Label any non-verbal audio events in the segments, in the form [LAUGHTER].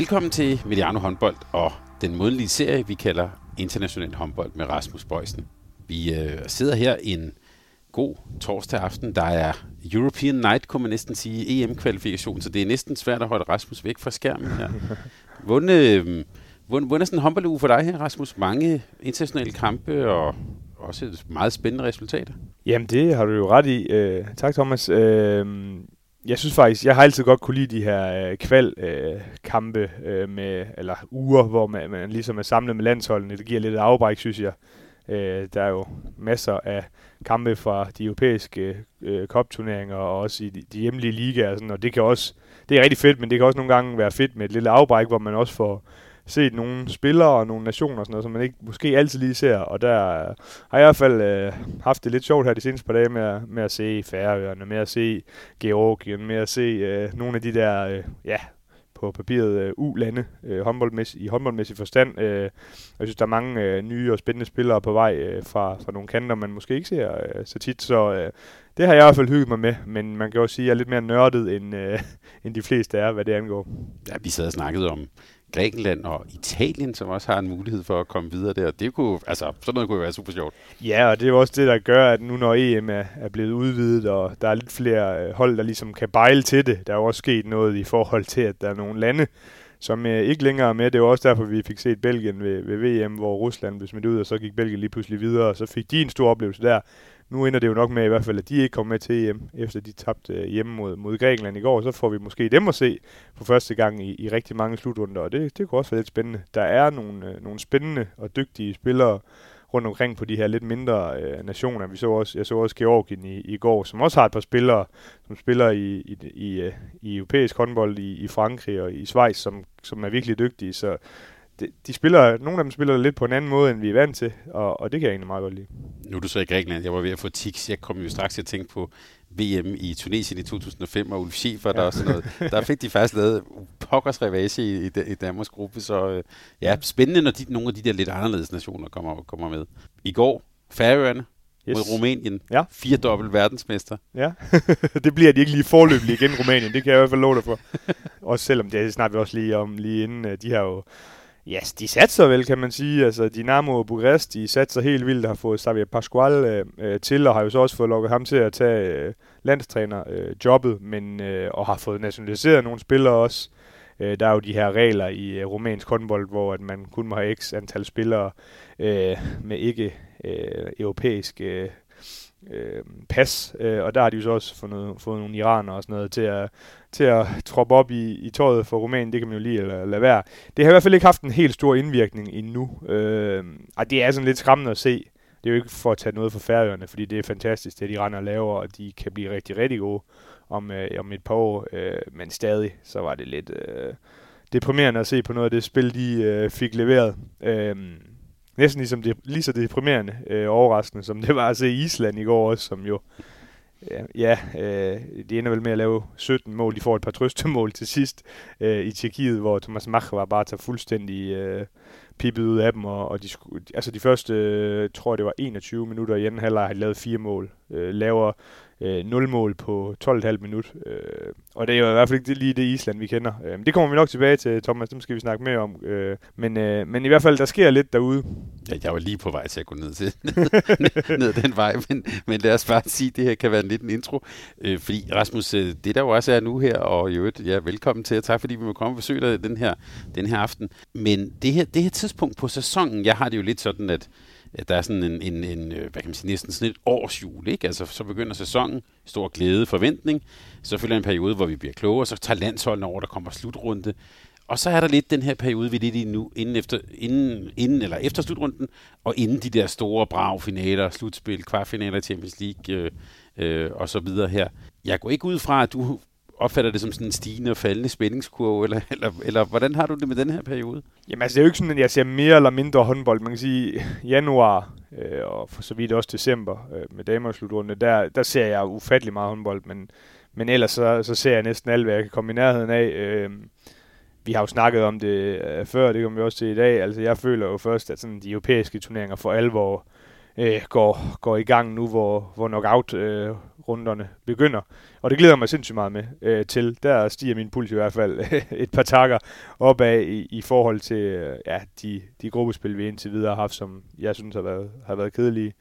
Velkommen til Mediano håndbold og den månedlige serie, vi kalder International håndbold med Rasmus Bøjsen. Vi øh, sidder her en god torsdag aften. Der er European Night, kunne man næsten sige, EM-kvalifikation, så det er næsten svært at holde Rasmus væk fra skærmen her. [LAUGHS] Hvordan, øh, hvordan, er sådan en håndbolduge for dig her, Rasmus? Mange internationale kampe og også et meget spændende resultater. Jamen, det har du jo ret i. Øh, tak, Thomas. Øh, jeg synes faktisk, jeg har altid godt kunne lide de her øh, kvalkampe øh, øh, med, eller uger, hvor man, man ligesom er samlet med landsholdene. Det giver lidt afbræk, synes jeg. Øh, der er jo masser af kampe fra de europæiske øh, kopturneringer og også i de, de hjemlige ligaer og sådan, og det kan også, det er rigtig fedt, men det kan også nogle gange være fedt med et lille afbræk, hvor man også får set nogle spillere og nogle nationer og sådan noget, som man ikke måske altid lige ser, og der har jeg i hvert fald øh, haft det lidt sjovt her de seneste par dage med, at, med at se Færøerne, med at se Georgien, med at se øh, nogle af de der, øh, ja, på papiret øh, U-lande øh, håndboldmæssig, i håndboldmæssig forstand. Øh, jeg synes, der er mange øh, nye og spændende spillere på vej øh, fra, fra nogle kanter, man måske ikke ser øh, så tit, så øh, det har jeg i hvert fald hygget mig med, men man kan jo sige, at jeg er lidt mere nørdet, end, øh, [LAUGHS] end de fleste er, hvad det angår. Ja, vi sad og snakkede om Grækenland og Italien, som også har en mulighed for at komme videre der. Det kunne, altså, sådan noget kunne jo være super sjovt. Ja, og det er jo også det, der gør, at nu når EM er, er blevet udvidet, og der er lidt flere øh, hold, der ligesom kan bejle til det, der er jo også sket noget i forhold til, at der er nogle lande, som øh, ikke længere er med. Det er jo også derfor, vi fik set Belgien ved, ved VM, hvor Rusland blev smidt ud, og så gik Belgien lige pludselig videre, og så fik de en stor oplevelse der. Nu ender det jo nok med i hvert fald, at de ikke kommer med til EM, efter de tabte øh, hjemme mod, mod Grækenland i går. Så får vi måske dem at se for første gang i, i rigtig mange slutrunder, og det, det kunne også være lidt spændende. Der er nogle, øh, nogle spændende og dygtige spillere rundt omkring på de her lidt mindre øh, nationer. Vi så også, jeg så også Georgien i, i går, som også har et par spillere, som spiller i, i, i, øh, i europæisk håndbold i, i Frankrig og i Schweiz, som, som er virkelig dygtige. Så de, de spiller, nogle af dem spiller lidt på en anden måde, end vi er vant til, og, og det kan jeg egentlig meget godt lide. Nu er du så i Grækenland. Jeg var ved at få tics. Jeg kom jo straks til at tænke på VM i Tunesien i 2005, og Ulf Schäfer, der ja. og sådan noget. Der fik de faktisk lavet pokkers revage i, i, i Danmarks gruppe, så øh, ja, spændende, når de, nogle af de der lidt anderledes nationer kommer, kommer med. I går, Færøerne, yes. mod Rumænien. Ja. Fire dobbelt verdensmester. Ja, [LAUGHS] det bliver de ikke lige forløbig igen, Rumænien. Det kan jeg i hvert fald love dig for. også selvom det snakker vi også lige om lige inden. Øh, de har jo Ja, yes, de satser vel, kan man sige. Altså, Dinamo Bukarest, de satser helt vildt, har fået Xavier Pascual øh, øh, til, og har jo så også fået lukket ham til at tage øh, landstræner-jobbet, øh, men, øh, og har fået nationaliseret nogle spillere også. Øh, der er jo de her regler i øh, rumænsk håndbold, hvor at man kun må have x antal spillere øh, med ikke øh, europæisk øh, øh, pas, øh, og der har de jo så også fået, fået nogle iranere og sådan noget til at, til at troppe op i, i tøjet for Rumænien, det kan man jo lige lade, lade være. Det har i hvert fald ikke haft en helt stor indvirkning endnu. Øh, og det er sådan lidt skræmmende at se. Det er jo ikke for at tage noget for færøerne, fordi det er fantastisk, det de render og laver, og de kan blive rigtig, rigtig gode om, øh, om et par år. Øh, men stadig, så var det lidt øh, deprimerende at se på noget af det spil, de øh, fik leveret. Øh, næsten ligesom det, lige så deprimerende øh, overraskende, som det var at se Island i går også, som jo Ja, øh, de ender vel med at lave 17 mål. De får et par trøstemål til sidst øh, i Tjekkiet, hvor Thomas Mach var bare taget fuldstændig øh, pippet ud af dem. Og, og de, altså de første, øh, tror jeg det var 21 minutter i anden halvleg, har de lavet fire mål. Øh, laver øh, 0 mål på 12,5 minut. Øh, og det er jo i hvert fald ikke lige det Island, vi kender. Øh, det kommer vi nok tilbage til, Thomas. Dem skal vi snakke mere om. Øh, men, øh, men i hvert fald, der sker lidt derude. Ja, jeg var lige på vej til at gå ned, til, [LAUGHS] ned, ned den vej, men, men lad os bare sige, at det her kan være en intro. Øh, fordi Rasmus, øh, det der jo også er nu her, og i øvrigt, ja, velkommen til, og tak fordi vi må komme og besøge dig den her, den her aften. Men det her, det her tidspunkt på sæsonen, jeg har det jo lidt sådan, at der er sådan en, en, en øh, hvad kan man sige, næsten sådan et årsjul, ikke? Altså, så begynder sæsonen, stor glæde, forventning, så følger en periode, hvor vi bliver klogere, så tager landsholdene over, der kommer slutrunde, Og så er der lidt den her periode, vi er lidt i nu, inden, efter, inden, inden, eller efter slutrunden, og inden de der store brav finaler, slutspil, kvartfinaler Champions League øh, øh, og så videre her. Jeg går ikke ud fra, at du opfatter det som sådan en stigende og faldende spændingskurve, eller, eller, eller hvordan har du det med den her periode? Jamen altså, det er jo ikke sådan, at jeg ser mere eller mindre håndbold. Man kan sige, januar øh, og for så vidt også december øh, med damerslutrunden, der, der ser jeg ufattelig meget håndbold, men, men ellers så, så ser jeg næsten alt, hvad jeg kan komme i nærheden af. Øh, vi har jo snakket om det øh, før, det kommer vi også til i dag. Altså, jeg føler jo først, at sådan de europæiske turneringer for alvor øh, går, går i gang nu, hvor, hvor knockout øh, begynder. Og det glæder mig sindssygt meget med øh, til. Der stiger min puls i hvert fald [LAUGHS] et par takker opad i, i forhold til øh, ja, de, de gruppespil, vi indtil videre har haft, som jeg synes har været, har været kedelige.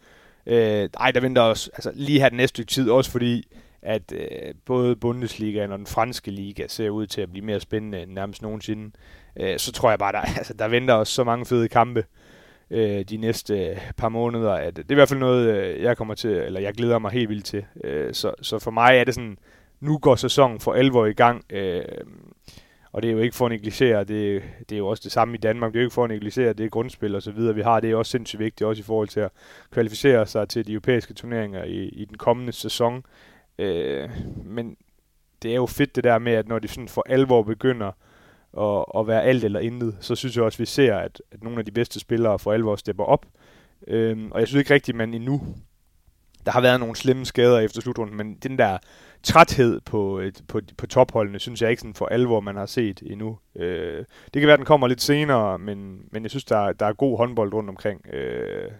Øh, ej, der venter også altså, lige her den næste stykke tid, også fordi at øh, både Bundesligaen og den franske liga ser ud til at blive mere spændende end nærmest nogensinde. Øh, så tror jeg bare, der, [LAUGHS] altså, der venter også så mange fede kampe øh, de næste øh, par måneder, at det er i hvert fald noget, øh, jeg kommer til, eller jeg glæder mig helt vildt til. Øh, så, så for mig er det sådan, nu går sæsonen for alvor i gang, øh, og det er jo ikke for at negligere, det, det er jo også det samme i Danmark, det er jo ikke for at negligere, det er grundspil og så videre, vi har, det er også sindssygt vigtigt, også i forhold til at kvalificere sig til de europæiske turneringer i, i den kommende sæson. Øh, men det er jo fedt det der med, at når de sådan for alvor begynder at, at være alt eller intet, så synes jeg også, at vi ser, at, at nogle af de bedste spillere for alvor stepper op. Øhm, og jeg synes ikke rigtigt, at man endnu... Der har været nogle slemme skader efter slutrunden, men den der træthed på, øh, på, på topholdene, synes jeg ikke sådan for alvor, man har set endnu. Øh, det kan være, at den kommer lidt senere, men, men jeg synes, der, der er god håndbold rundt omkring øh,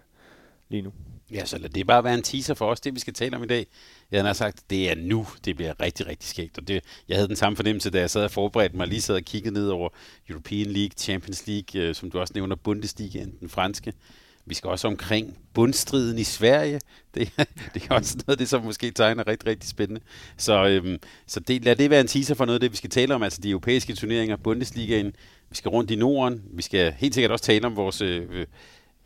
lige nu. Ja, så lad det bare være en teaser for os, det vi skal tale om i dag. Jeg har sagt, det er nu, det bliver rigtig, rigtig skægt. Og det, jeg havde den samme fornemmelse, da jeg sad og forberedte mig, lige sad og kiggede ned over European League, Champions League, øh, som du også nævner, Bundesliga, den franske. Vi skal også omkring bundstriden i Sverige. [LAUGHS] Det, det er også noget af det, som måske tegner rigtig, rigtig spændende. Så, øhm, så det, lad det være en teaser for noget af det, vi skal tale om, altså de europæiske turneringer, Bundesligaen. Vi skal rundt i Norden. Vi skal helt sikkert også tale om vores øh, øh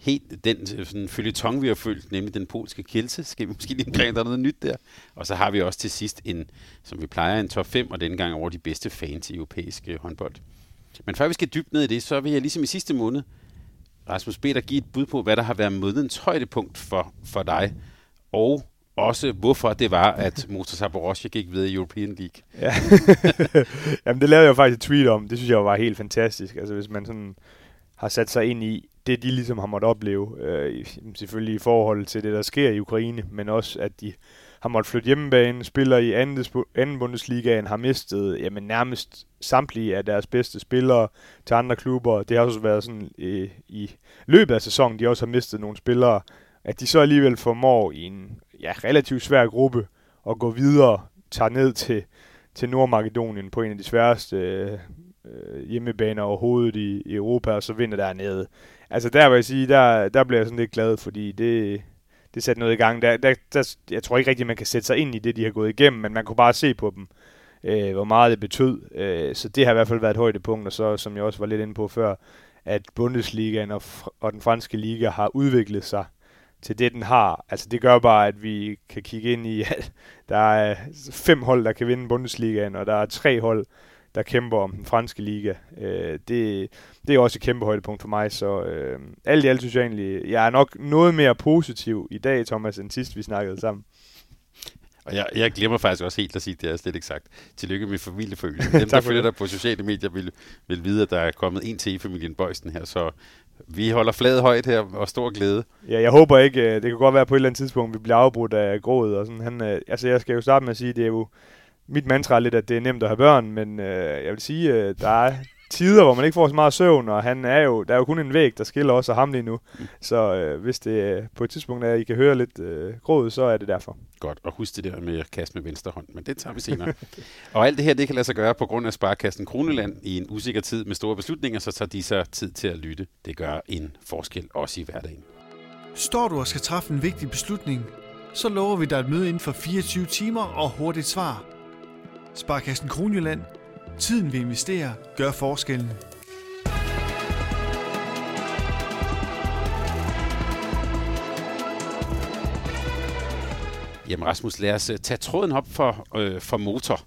helt den sådan, følgetong, vi har følt, nemlig den polske kelse. Skal vi måske lige omkring, der er noget nyt der. Og så har vi også til sidst en, som vi plejer, en top 5, og denne gang over de bedste fans i europæisk håndbold. Men før vi skal dybt ned i det, så vil jeg ligesom i sidste måned, Rasmus dig give et bud på, hvad der har været månedens højdepunkt for, for dig, og også hvorfor det var, at [LAUGHS] Motor Zaporozhye gik videre i European League. Ja. [LAUGHS] Jamen det lavede jeg faktisk et tweet om. Det synes jeg var helt fantastisk. Altså hvis man sådan har sat sig ind i det, de ligesom har måttet opleve, øh, selvfølgelig i forhold til det, der sker i Ukraine, men også, at de har måttet flytte hjemmebane, spiller i anden, anden Bundesligaen, har mistet jamen, nærmest samtlige af deres bedste spillere til andre klubber. Det har også været sådan øh, i løbet af sæsonen, de også har mistet nogle spillere, at de så alligevel formår i en ja, relativt svær gruppe at gå videre, tager ned til, til Nordmakedonien på en af de sværeste øh, øh, hjemmebaner overhovedet i, i Europa, og så vinder dernede. Altså der vil jeg sige, der, der bliver jeg sådan lidt glad, fordi det, det satte noget i gang. Der, der, der, jeg tror ikke rigtigt, man kan sætte sig ind i det, de har gået igennem, men man kunne bare se på dem, øh, hvor meget det betød. Øh, så det har i hvert fald været et højdepunkt, og så, som jeg også var lidt inde på før, at Bundesligaen og, og den franske liga har udviklet sig til det, den har. Altså det gør bare, at vi kan kigge ind i, [LAUGHS] at der er fem hold, der kan vinde Bundesligaen, og der er tre hold, der kæmper om den franske liga. Øh, det, det er også et kæmpe højdepunkt for mig, så øh, alt i alt synes jeg egentlig, jeg er nok noget mere positiv i dag, Thomas, end sidst vi snakkede sammen. Og jeg, jeg glemmer faktisk også helt at sige, det er slet ikke sagt. Tillykke med familiefølelse. [LAUGHS] Dem, der følger dig på sociale medier, vil, vil vide, at der er kommet en til i familien Bøjsten her, så vi holder fladet højt her, og stor glæde. Ja, jeg håber ikke, øh, det kan godt være på et eller andet tidspunkt, vi bliver afbrudt af grådet, og sådan. Han, øh, altså, jeg skal jo starte med at sige, det er jo, mit mantra er lidt, at det er nemt at have børn, men øh, jeg vil sige, øh, der er tider, hvor man ikke får så meget søvn, og han er jo, der er jo kun en væg, der skiller os og ham lige nu. Mm. Så øh, hvis det øh, på et tidspunkt er, at I kan høre lidt øh, gråd, så er det derfor. Godt, og husk det der med at kaste med venstre hånd, men det tager vi senere. [LAUGHS] og alt det her, det kan lade sig gøre på grund af Sparkassen Kroneland i en usikker tid med store beslutninger, så tager de sig tid til at lytte. Det gør en forskel også i hverdagen. Står du og skal træffe en vigtig beslutning, så lover vi dig et møde inden for 24 timer og hurtigt svar – Sparkassen Kronjylland. Tiden vi investerer gør forskellen. Jamen Rasmus, lad os øh, tage tråden op for, øh, for motor.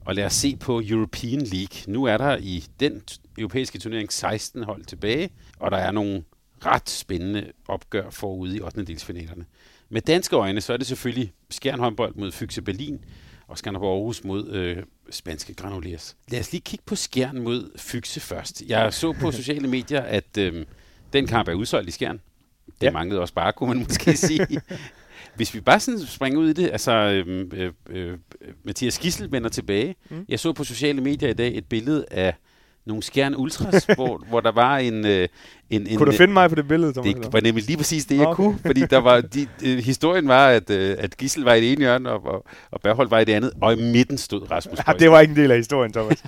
Og lad os se på European League. Nu er der i den europæiske turnering 16 hold tilbage, og der er nogle ret spændende opgør forude i 8. delsfinalerne. Med danske øjne, så er det selvfølgelig Skjern håndbold mod Fyxe Berlin, og Skanderborg Aarhus mod øh, spanske Granollers. Lad os lige kigge på Skjern mod Fyxe først. Jeg så på [LAUGHS] sociale medier, at øh, den kamp er udsolgt i Skjern. Det ja. manglede også bare, kunne man måske [LAUGHS] sige. Hvis vi bare sådan springer ud i det, altså øh, øh, øh, Mathias Gissel vender tilbage. Mm. Jeg så på sociale medier i dag et billede af nogle skjern ultras, hvor, [LAUGHS] hvor der var en, øh, en, en... Kunne du finde mig på det billede, Thomas? Det var nemlig lige præcis det, jeg okay. kunne. Fordi der var, de, øh, historien var, at, øh, at Gissel var i det ene hjørne, og, og, og Berhold var i det andet, og i midten stod Rasmus ja, det var ikke en del af historien, Thomas. [LAUGHS]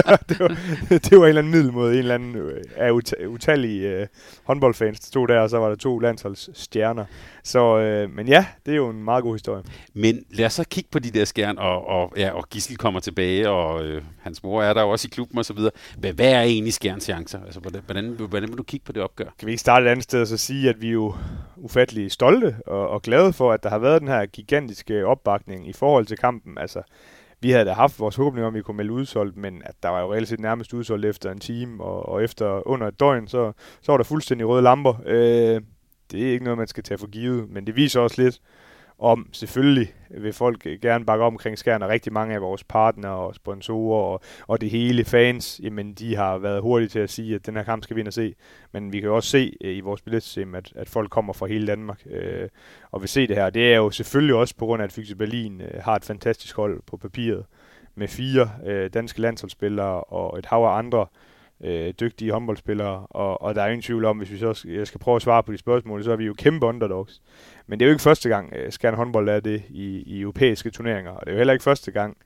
[LAUGHS] det, var, det var en eller anden middel mod en eller anden øh, af ut- utallige øh, håndboldfans, der stod der, og så var der to landsholdsstjerner. Så, øh, men ja, det er jo en meget god historie. Men lad os så kigge på de der skjern, og, og, ja, og Gissel kommer tilbage, og øh, hans mor er der også i klubben osv. Hvad, hvad er egentlig skjerns chancer? Altså, hvordan, hvordan, hvordan vil du kigge på det opgør? Kan vi ikke starte et andet sted og så sige, at vi er jo ufattelig stolte og, og glade for, at der har været den her gigantiske opbakning i forhold til kampen. Altså, vi havde da haft vores håbning om, at vi kunne melde udsolgt, men at der var jo reelt set nærmest udsolgt efter en time, og, og efter under et døgn, så, så var der fuldstændig røde lamper. Øh, det er ikke noget, man skal tage for givet, men det viser også lidt, om. Selvfølgelig vil folk øh, gerne bakke op omkring Skjern, og rigtig mange af vores partnere og sponsorer og, og det hele fans, jamen de har været hurtige til at sige, at den her kamp skal vi ind og se. Men vi kan også se øh, i vores billetsystem, at, at folk kommer fra hele Danmark øh, og vil se det her. Det er jo selvfølgelig også på grund af, at Fyxe Berlin øh, har et fantastisk hold på papiret med fire øh, danske landsholdsspillere og et hav af andre øh, øh, dygtige håndboldspillere, og, og der er ingen tvivl om, hvis vi så skal, jeg skal prøve at svare på de spørgsmål, så er vi jo kæmpe underdogs. Men det er jo ikke første gang, øh, Skjern håndbold er det i, i europæiske turneringer, og det er jo heller ikke første gang,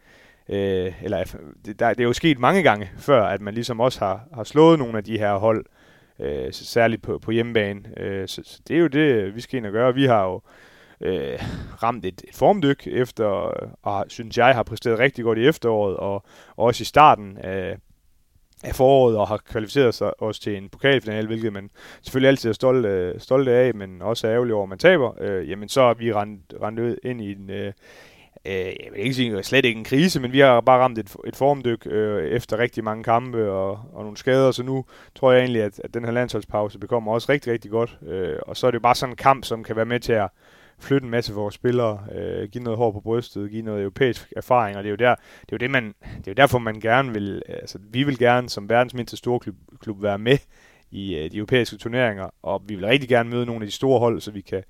øh, eller det, der, det er jo sket mange gange før, at man ligesom også har, har slået nogle af de her hold, øh, særligt på, på hjemmebane. Øh, så, så det er jo det, vi skal ind og gøre. Vi har jo øh, ramt et, et formdyk efter, og synes jeg har præsteret rigtig godt i efteråret, og, og også i starten af, af foråret og har kvalificeret sig også til en pokalfinale, hvilket man selvfølgelig altid er stolt, øh, stolt af, men også er ærgerlig over, at man taber, øh, jamen så er vi rendt, rendt ud ind i en, øh, øh, jeg vil ikke sige slet ikke en krise, men vi har bare ramt et, et formdyk øh, efter rigtig mange kampe og, og nogle skader, så nu tror jeg egentlig, at, at den her landsholdspause bekommer også rigtig, rigtig godt, øh, og så er det jo bare sådan en kamp, som kan være med til at flytte en masse for vores spillere, øh, give noget hår på brystet, give noget europæisk erfaring, og det er jo, der, det er jo, det, man, det er jo derfor, man gerne vil, øh, altså vi vil gerne som verdens mindste store klub, klub være med i øh, de europæiske turneringer, og vi vil rigtig gerne møde nogle af de store hold, så vi kan,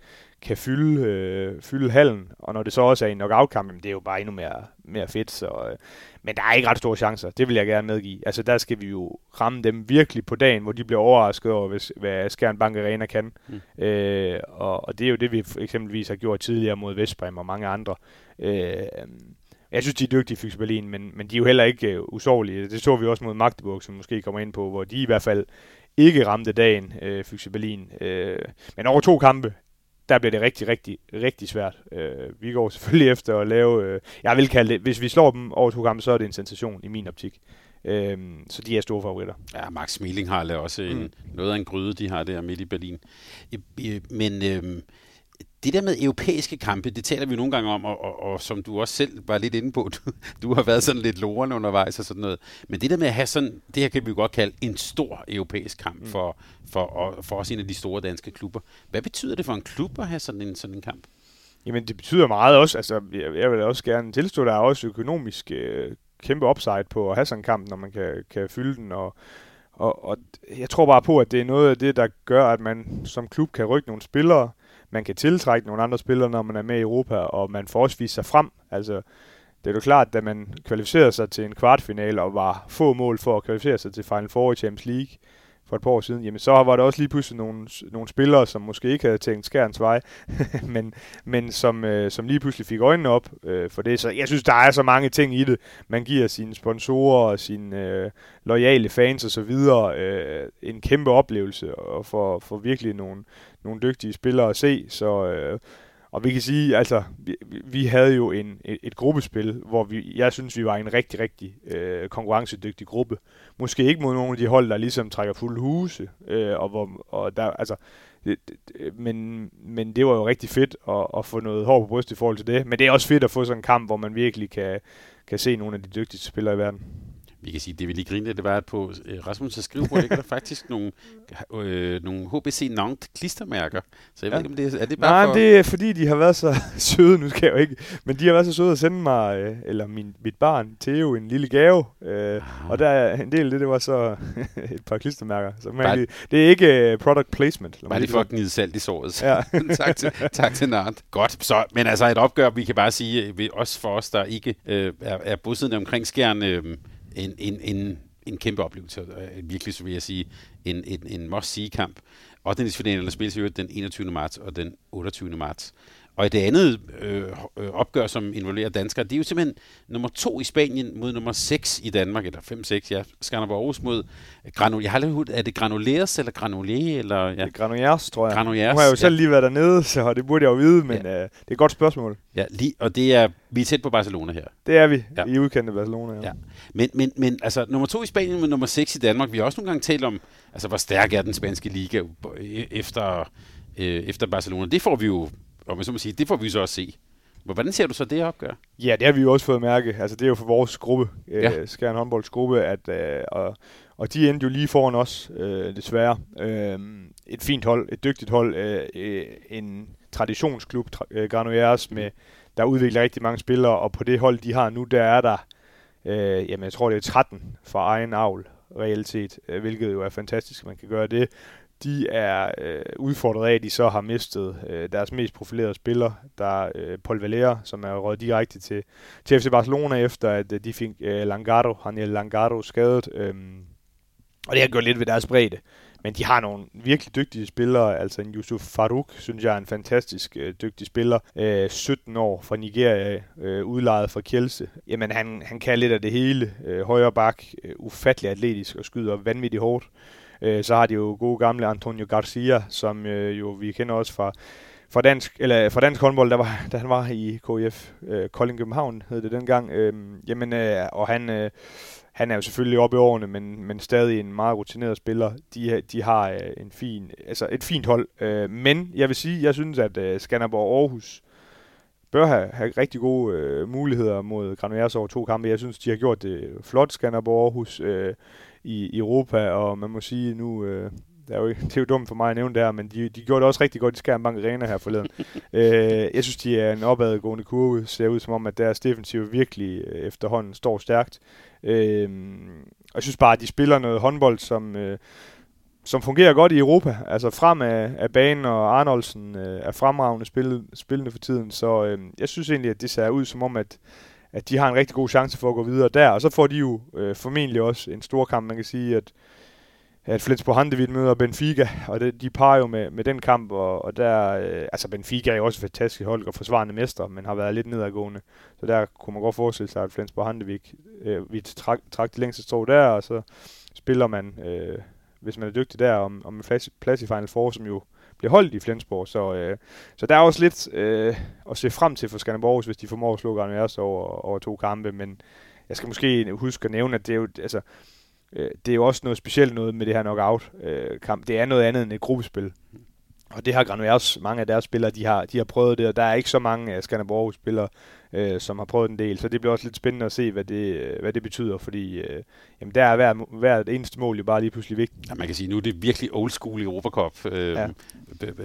kan fylde, øh, fylde hallen, og når det så også er en knockout-kamp, det er jo bare endnu mere, mere fedt, så, øh, men der er ikke ret store chancer, det vil jeg gerne medgive. Altså der skal vi jo ramme dem virkelig på dagen, hvor de bliver overrasket over, hvis, hvad Skjern Bank Arena kan, mm. øh, og, og det er jo det, vi eksempelvis har gjort tidligere mod Vestbrem og mange andre. Øh, jeg synes, de er dygtige, Fyx Berlin, men, men de er jo heller ikke uh, usårlige. Det så vi også mod Magdeburg, som måske kommer ind på, hvor de i hvert fald ikke ramte dagen, øh, Fyxe Berlin. Øh, men over to kampe, der bliver det rigtig, rigtig, rigtig svært. Øh, vi går selvfølgelig [LAUGHS] efter at lave, øh, jeg vil kalde det, hvis vi slår dem over to kampe, så er det en sensation i min optik. Øh, så de er store favoritter. Ja, Max Smiling har også en, mm. noget af en gryde, de har der midt i Berlin. Men øh, det der med europæiske kampe, det taler vi nogle gange om, og, og, og som du også selv var lidt inde på, [LAUGHS] du, du har været sådan lidt lorende undervejs og sådan noget. Men det der med at have sådan, det her kan vi jo godt kalde en stor europæisk kamp mm. for, for, for os en af de store danske klubber. Hvad betyder det for en klub at have sådan en, sådan en kamp? Jamen det betyder meget også, altså jeg, jeg vil også gerne tilstå, der er også økonomisk øh, kæmpe upside på at have sådan en kamp, når man kan, kan fylde den, og, og, og jeg tror bare på, at det er noget af det, der gør, at man som klub kan rykke nogle spillere, man kan tiltrække nogle andre spillere, når man er med i Europa, og man får også vist sig frem. Altså, det er jo klart, da man kvalificerede sig til en kvartfinale og var få mål for at kvalificere sig til Final Four i Champions League for et par år siden, jamen så var der også lige pludselig nogle, nogle spillere, som måske ikke havde tænkt skærens vej, [LAUGHS] men, men som, øh, som lige pludselig fik øjnene op øh, for det. Så jeg synes, der er så mange ting i det. Man giver sine sponsorer og sine øh, lojale fans osv. Øh, en kæmpe oplevelse og for, for virkelig nogle, nogle dygtige spillere at se, så... Øh, og vi kan sige, altså, vi, vi havde jo en, et, et gruppespil, hvor vi, jeg synes, vi var en rigtig, rigtig øh, konkurrencedygtig gruppe. Måske ikke mod nogle af de hold, der ligesom trækker fuld huse, øh, og, hvor, og der, altså, det, det, men, men det var jo rigtig fedt at, at få noget hår på bryst i forhold til det. Men det er også fedt at få sådan en kamp, hvor man virkelig kan, kan se nogle af de dygtigste spillere i verden vi kan sige, det vi lige grinte, det var, at på øh, Rasmus' skrivebord ligger der faktisk nogle, øh, nogle HBC Nantes klistermærker. Så jeg ja. ved ikke, om det er, er det bare Nej, for... det er fordi, de har været så [LAUGHS] søde, nu skal jeg jo ikke, men de har været så søde at sende mig, øh, eller min, mit barn, Theo, en lille gave. Øh, og der er en del af det, det var så [LAUGHS] et par klistermærker. Så man, bare, det er ikke uh, product placement. Bare lige for at gnide salt i såret. Ja. [LAUGHS] tak, til, tak til Nantes. Godt, så, men altså et opgør, vi kan bare sige, også for os, der ikke øh, er, er bosiddende omkring skærne, øh, en, en, en, en kæmpe oplevelse. Virkelig, så vil jeg sige, en, en, en must-see-kamp. Og den finalen spilles jo den 21. marts og den 28. marts. Og det andet øh, øh, opgør, som involverer danskere, det er jo simpelthen nummer to i Spanien mod nummer 6 i Danmark, eller 5-6, ja. Skanderborg Aarhus mod Granul. Jeg har aldrig er det Granuleres eller Granulé? Eller, ja. Det er Granuleres, tror jeg. Granuleres, nu har jeg jo selv ja. lige været dernede, [LAUGHS] så det burde jeg jo vide, men ja. øh, det er et godt spørgsmål. Ja, lige, og det er, vi er tæt på Barcelona her. Det er vi, ja. i udkanten af Barcelona. Ja. ja. Men, men, men altså, nummer to i Spanien med nummer 6 i Danmark, vi har også nogle gange talt om, altså, hvor stærk er den spanske liga efter, øh, efter Barcelona. Det får vi jo og man så må sige, det får vi så også se. Hvordan ser du så det opgør? Ja, det har vi jo også fået mærke. Altså, det er jo for vores gruppe, ja. øh, Skjern håndbolds gruppe, at, øh, og, og de endte jo lige foran os, øh, desværre. Øh, et fint hold, et dygtigt hold, øh, øh en traditionsklub, tra- øh, Granollers, med, der udvikler rigtig mange spillere, og på det hold, de har nu, der er der, øh, jamen jeg tror det er 13 for egen avl, realitet, øh, hvilket jo er fantastisk, at man kan gøre det de er øh, udfordret af, at de så har mistet øh, deres mest profilerede spiller, der er øh, Paul Valera, som er røget direkte til, til FC Barcelona, efter at øh, de fik øh, Langaro, han er Langaro skadet. Øh, og det har gjort lidt ved deres bredde. Men de har nogle virkelig dygtige spillere, altså en Yusuf Farouk, synes jeg er en fantastisk øh, dygtig spiller. Øh, 17 år fra Nigeria, øh, udlejet fra Kielse. Jamen han, han kan lidt af det hele. Øh, højre bak, øh, ufattelig atletisk og skyder vanvittigt hårdt. Øh, så har de jo gode gamle Antonio Garcia, som øh, jo vi kender også fra fra dansk, eller fra dansk håndbold, der var, da han var i KIF, øh, Kolding København hed det dengang. Øh, jamen, øh, og han, øh, han er jo selvfølgelig oppe i årene, men, men stadig en meget rutineret spiller. De, de har øh, en fin, altså et fint hold. Øh, men jeg vil sige, jeg synes, at øh, Skanderborg Aarhus bør have, have rigtig gode øh, muligheder mod Granuers over to kampe. Jeg synes, de har gjort det flot, Skanderborg Aarhus. Øh, i Europa, og man må sige nu, øh, det, er jo, [LAUGHS] det er jo dumt for mig at nævne det her, men de, de gjorde det også rigtig godt i Skærmbank Arena her forleden. [LAUGHS] øh, jeg synes, de er en opadgående kurve, ser ud som om, at deres defensiv virkelig øh, efterhånden står stærkt. Øh, og jeg synes bare, at de spiller noget håndbold, som... Øh, som fungerer godt i Europa, altså frem af, af banen, og Arnoldsen øh, er fremragende spil, spillende for tiden, så øh, jeg synes egentlig, at det ser ud som om, at, at de har en rigtig god chance for at gå videre der. Og så får de jo øh, formentlig også en stor kamp. Man kan sige, at, at Flensborg Handevidt møder Benfica, og det, de parer jo med, med den kamp, og, og der, øh, altså Benfica er jo også et fantastisk hold og forsvarende mester, men har været lidt nedadgående. Så der kunne man godt forestille sig, at Flensborg Handevidt øh, vi trak, trak det længste strå der, og så spiller man, øh, hvis man er dygtig der, om, om en plads, plads i Final Four, som jo bliver holdt i Flensborg. Så, øh, så der er også lidt øh, at se frem til for Skanderborg, hvis de formår at slå Garniers over, over to kampe. Men jeg skal måske huske at nævne, at det er jo, altså, øh, det er jo også noget specielt noget med det her knockout-kamp. Øh, det er noget andet end et gruppespil. Og det har Granuers, mange af deres spillere, de har, de har prøvet det, og der er ikke så mange af Skanderborg-spillere, øh, som har prøvet en del. Så det bliver også lidt spændende at se, hvad det, øh, hvad det betyder, fordi øh, jamen der er hver, hvert eneste mål jo bare lige pludselig vigtigt. Ja, man kan sige, nu er det virkelig old school i Europacup øh, ja.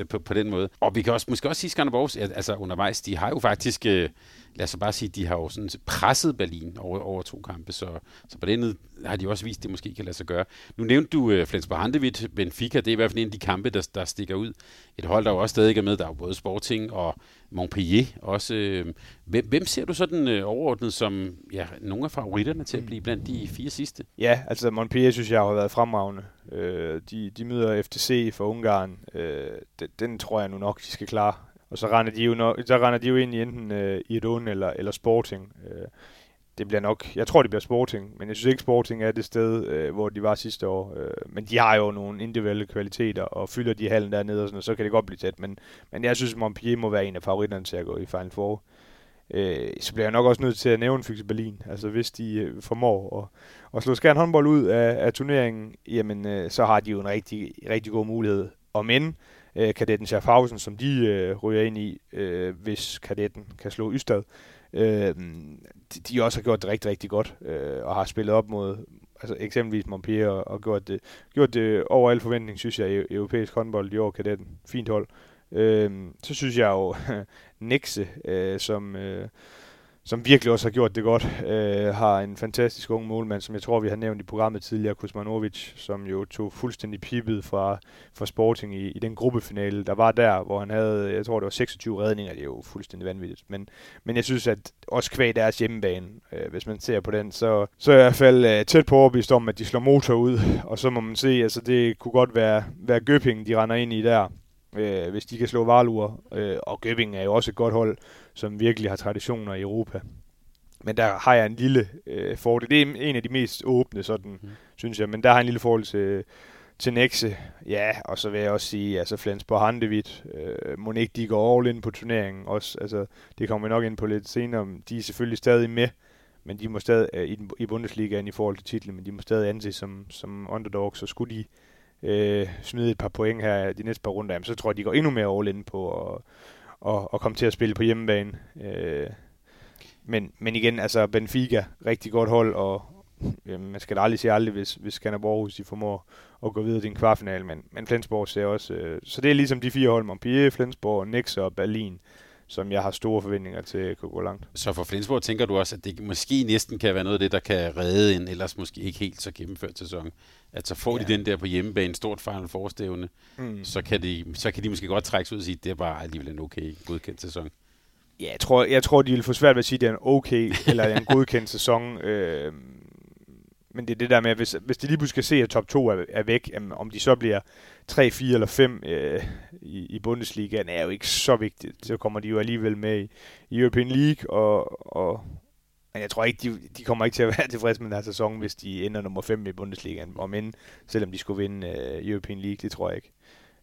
på, på den måde. Og vi kan også, måske også sige, Skanderborg, altså undervejs, de har jo faktisk... Øh, lad os bare sige, de har jo sådan presset Berlin over, over to kampe, så, så på den har de også vist, at det måske kan lade sig gøre. Nu nævnte du øh, uh, Flensborg Handewitt, Benfica, det er i hvert fald en af de kampe, der, der stikker ud. Et hold, der jo også stadig er med, der er jo både Sporting og Montpellier også. Øh, hvem, hvem ser du sådan øh, overordnet som ja, nogle af favoritterne til at blive blandt de fire sidste? Ja, altså Montpellier synes jeg har været fremragende. Øh, de, de møder FTC for Ungarn. Øh, den, den tror jeg nu nok, de skal klare. Og så render de jo, nok, så render de jo ind i enten øh, Iron eller, eller Sporting. Øh, det bliver nok, jeg tror det bliver Sporting, men jeg synes ikke Sporting er det sted, øh, hvor de var sidste år. Øh, men de har jo nogle individuelle kvaliteter, og fylder de hallen dernede, og sådan, og så kan det godt blive tæt. Men, men jeg synes, Montpellier må være en af favoritterne til at gå i Final Four. Øh, så bliver jeg nok også nødt til at nævne Fyxe Berlin. Altså hvis de øh, formår at, at slå skærn håndbold ud af, af turneringen, jamen øh, så har de jo en rigtig, rigtig god mulighed. Og men øh, kadetten Schaffhausen, som de øh, ryger ind i, øh, hvis kadetten kan slå Ystad. Øh, de, de også har gjort det rigtig, rigtig godt, øh, og har spillet op mod altså eksempelvis Montpellier og, og gjort, det, gjort det over al forventning, synes jeg, i europæisk håndbold i år, kadetten. Fint hold. Øh, så synes jeg jo, [LAUGHS] Nexe, øh, som... Øh, som virkelig også har gjort det godt, øh, har en fantastisk ung målmand, som jeg tror, vi har nævnt i programmet tidligere, Kuzmanovic, som jo tog fuldstændig pippet fra, fra Sporting i, i den gruppefinale, der var der, hvor han havde, jeg tror, det var 26 redninger, det er jo fuldstændig vanvittigt. Men, men jeg synes, at også kvæg deres hjemmebane, øh, hvis man ser på den, så, så er jeg i hvert fald øh, tæt på overbevist om, at de slår motor ud, og så må man se, altså det kunne godt være, være Gøping, de render ind i der, øh, hvis de kan slå Varlur. Øh, og Gøbing er jo også et godt hold, som virkelig har traditioner i Europa. Men der har jeg en lille øh, fordel. Det er en af de mest åbne, sådan, mm. synes jeg. Men der har jeg en lille fordel til, til Nexe. Ja, og så vil jeg også sige, altså Flensborg Handevidt, øh, Monique, de går all in på turneringen også. Altså, det kommer vi nok ind på lidt senere. De er selvfølgelig stadig med, men de må stadig, øh, i, i Bundesligaen i forhold til titlen, men de må stadig anses som, som underdogs, så skulle de øh, smide et par point her de næste par runder, så tror jeg, de går endnu mere all in på at, at, at komme til at spille på hjemmebane. Øh, men, men igen, altså Benfica, rigtig godt hold, og øh, man skal da aldrig sige aldrig, hvis, hvis Skanderborg de formår at gå videre til en kvartfinal, men, men Flensborg ser også, øh, så det er ligesom de fire hold, Montpellier, Flensborg, Nix og Berlin, som jeg har store forventninger til at kunne gå langt. Så for Flensborg tænker du også, at det måske næsten kan være noget af det, der kan redde en ellers måske ikke helt så gennemført sæson. Altså får ja. de den der på hjemmebane, stort Final forestævne, mm. så, kan de, så kan de måske godt trække ud og sige, at det er bare alligevel en okay godkendt sæson. Ja, jeg tror, jeg tror, de vil få svært ved at sige, at det er en okay [LAUGHS] eller en godkendt sæson. Øh, men det er det der med, at hvis, hvis de lige pludselig skal se, at top 2 er, er væk, jamen, om de så bliver 3, 4 eller 5 øh, i, i Bundesligaen, er jo ikke så vigtigt. Så kommer de jo alligevel med i, i European League, og, og men jeg tror ikke, de, de kommer ikke til at [LAUGHS] være tilfredse med den her sæson, hvis de ender nummer 5 i Bundesligaen, om end, selvom de skulle vinde øh, European League, det tror jeg ikke.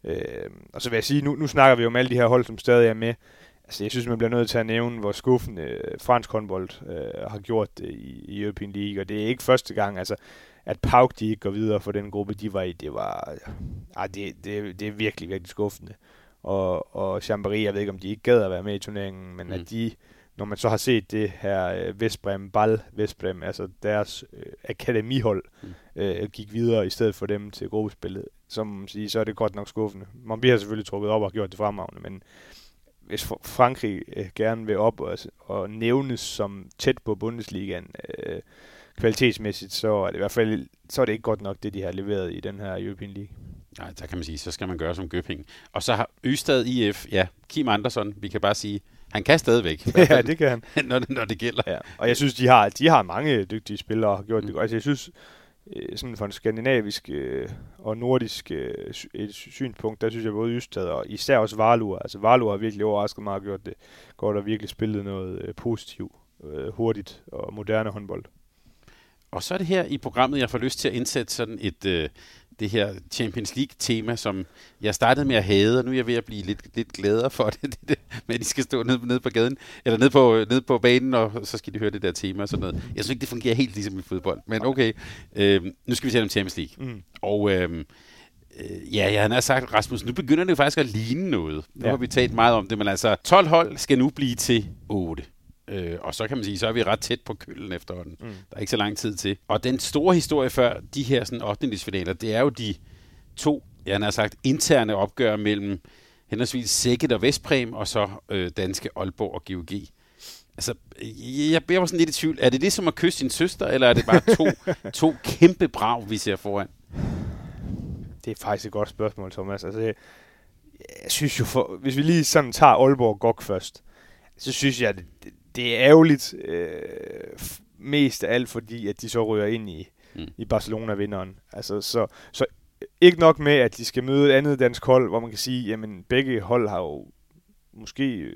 Øh, og så vil jeg sige, nu, nu snakker vi om alle de her hold, som stadig er med. Altså, jeg synes, man bliver nødt til at nævne, hvor skuffende øh, fransk håndbold øh, har gjort det i, i European League, og det er ikke første gang, altså, at Pauk de ikke går videre for den gruppe, de var i, det var, ah, det, det, det er virkelig, virkelig skuffende. Og, og Chambéry, jeg ved ikke, om de ikke gad at være med i turneringen, men mm. at de, når man så har set det her øh, Vestbrem, Ball Vestbrem, altså deres øh, akademihold, mm. øh, gik videre i stedet for dem til gruppespillet, man sige, så er det godt nok skuffende. Man bliver selvfølgelig trukket op og gjort det fremragende, men hvis Frankrig øh, gerne vil op og, og nævnes som tæt på Bundesligaen øh, kvalitetsmæssigt, så er det i hvert fald så er det ikke godt nok det, de har leveret i den her European League. Nej, der kan man sige, så skal man gøre som Gøping. Og så har Ystad IF, ja, Kim Andersson, vi kan bare sige, han kan stadigvæk. [LAUGHS] ja, det kan han. [LAUGHS] når, når det gælder. Ja. Og jeg synes, de har, de har mange dygtige spillere og har gjort mm. det godt. Altså, jeg synes, øh, sådan for en skandinavisk øh, og nordisk øh, et synspunkt, der synes jeg både Ystad og især også Valur. Altså Valur har virkelig overrasket mig og gjort det godt og virkelig spillet noget øh, positivt, øh, hurtigt og moderne håndbold. Og så er det her i programmet, jeg får lyst til at indsætte sådan et, øh, det her Champions League-tema, som jeg startede med at hade, og nu er jeg ved at blive lidt, lidt gladere for det, [LAUGHS] det, det men de skal stå nede, nede på gaden, eller nede på, nede på banen, og så skal de høre det der tema og sådan noget. Jeg synes ikke, det fungerer helt ligesom i fodbold, men okay. Øh, nu skal vi tale om Champions League. Mm. Og øh, ja, jeg har sagt, Rasmus, nu begynder det jo faktisk at ligne noget. Nu ja. har vi talt meget om det, men altså 12 hold skal nu blive til 8. Øh, og så kan man sige, så er vi ret tæt på køllen efterhånden. Mm. Der er ikke så lang tid til. Og den store historie før de her sådan 8. det er jo de to, jeg har sagt, interne opgør mellem henholdsvis Sækket og Vestprem, og så øh, danske Aalborg og GOG. Altså, jeg, jeg var sådan lidt i tvivl. Er det det som at kysse sin søster, eller er det bare to, [LAUGHS] to kæmpe brav, vi ser foran? Det er faktisk et godt spørgsmål, Thomas. Altså, jeg, jeg synes jo, for, hvis vi lige sådan tager Aalborg og GOG først, så synes jeg, at det, det er ærgerligt, øh, mest af alt fordi, at de så ryger ind i, mm. i Barcelona-vinderen. Altså, så, så ikke nok med, at de skal møde et andet dansk hold, hvor man kan sige, jamen begge hold har jo måske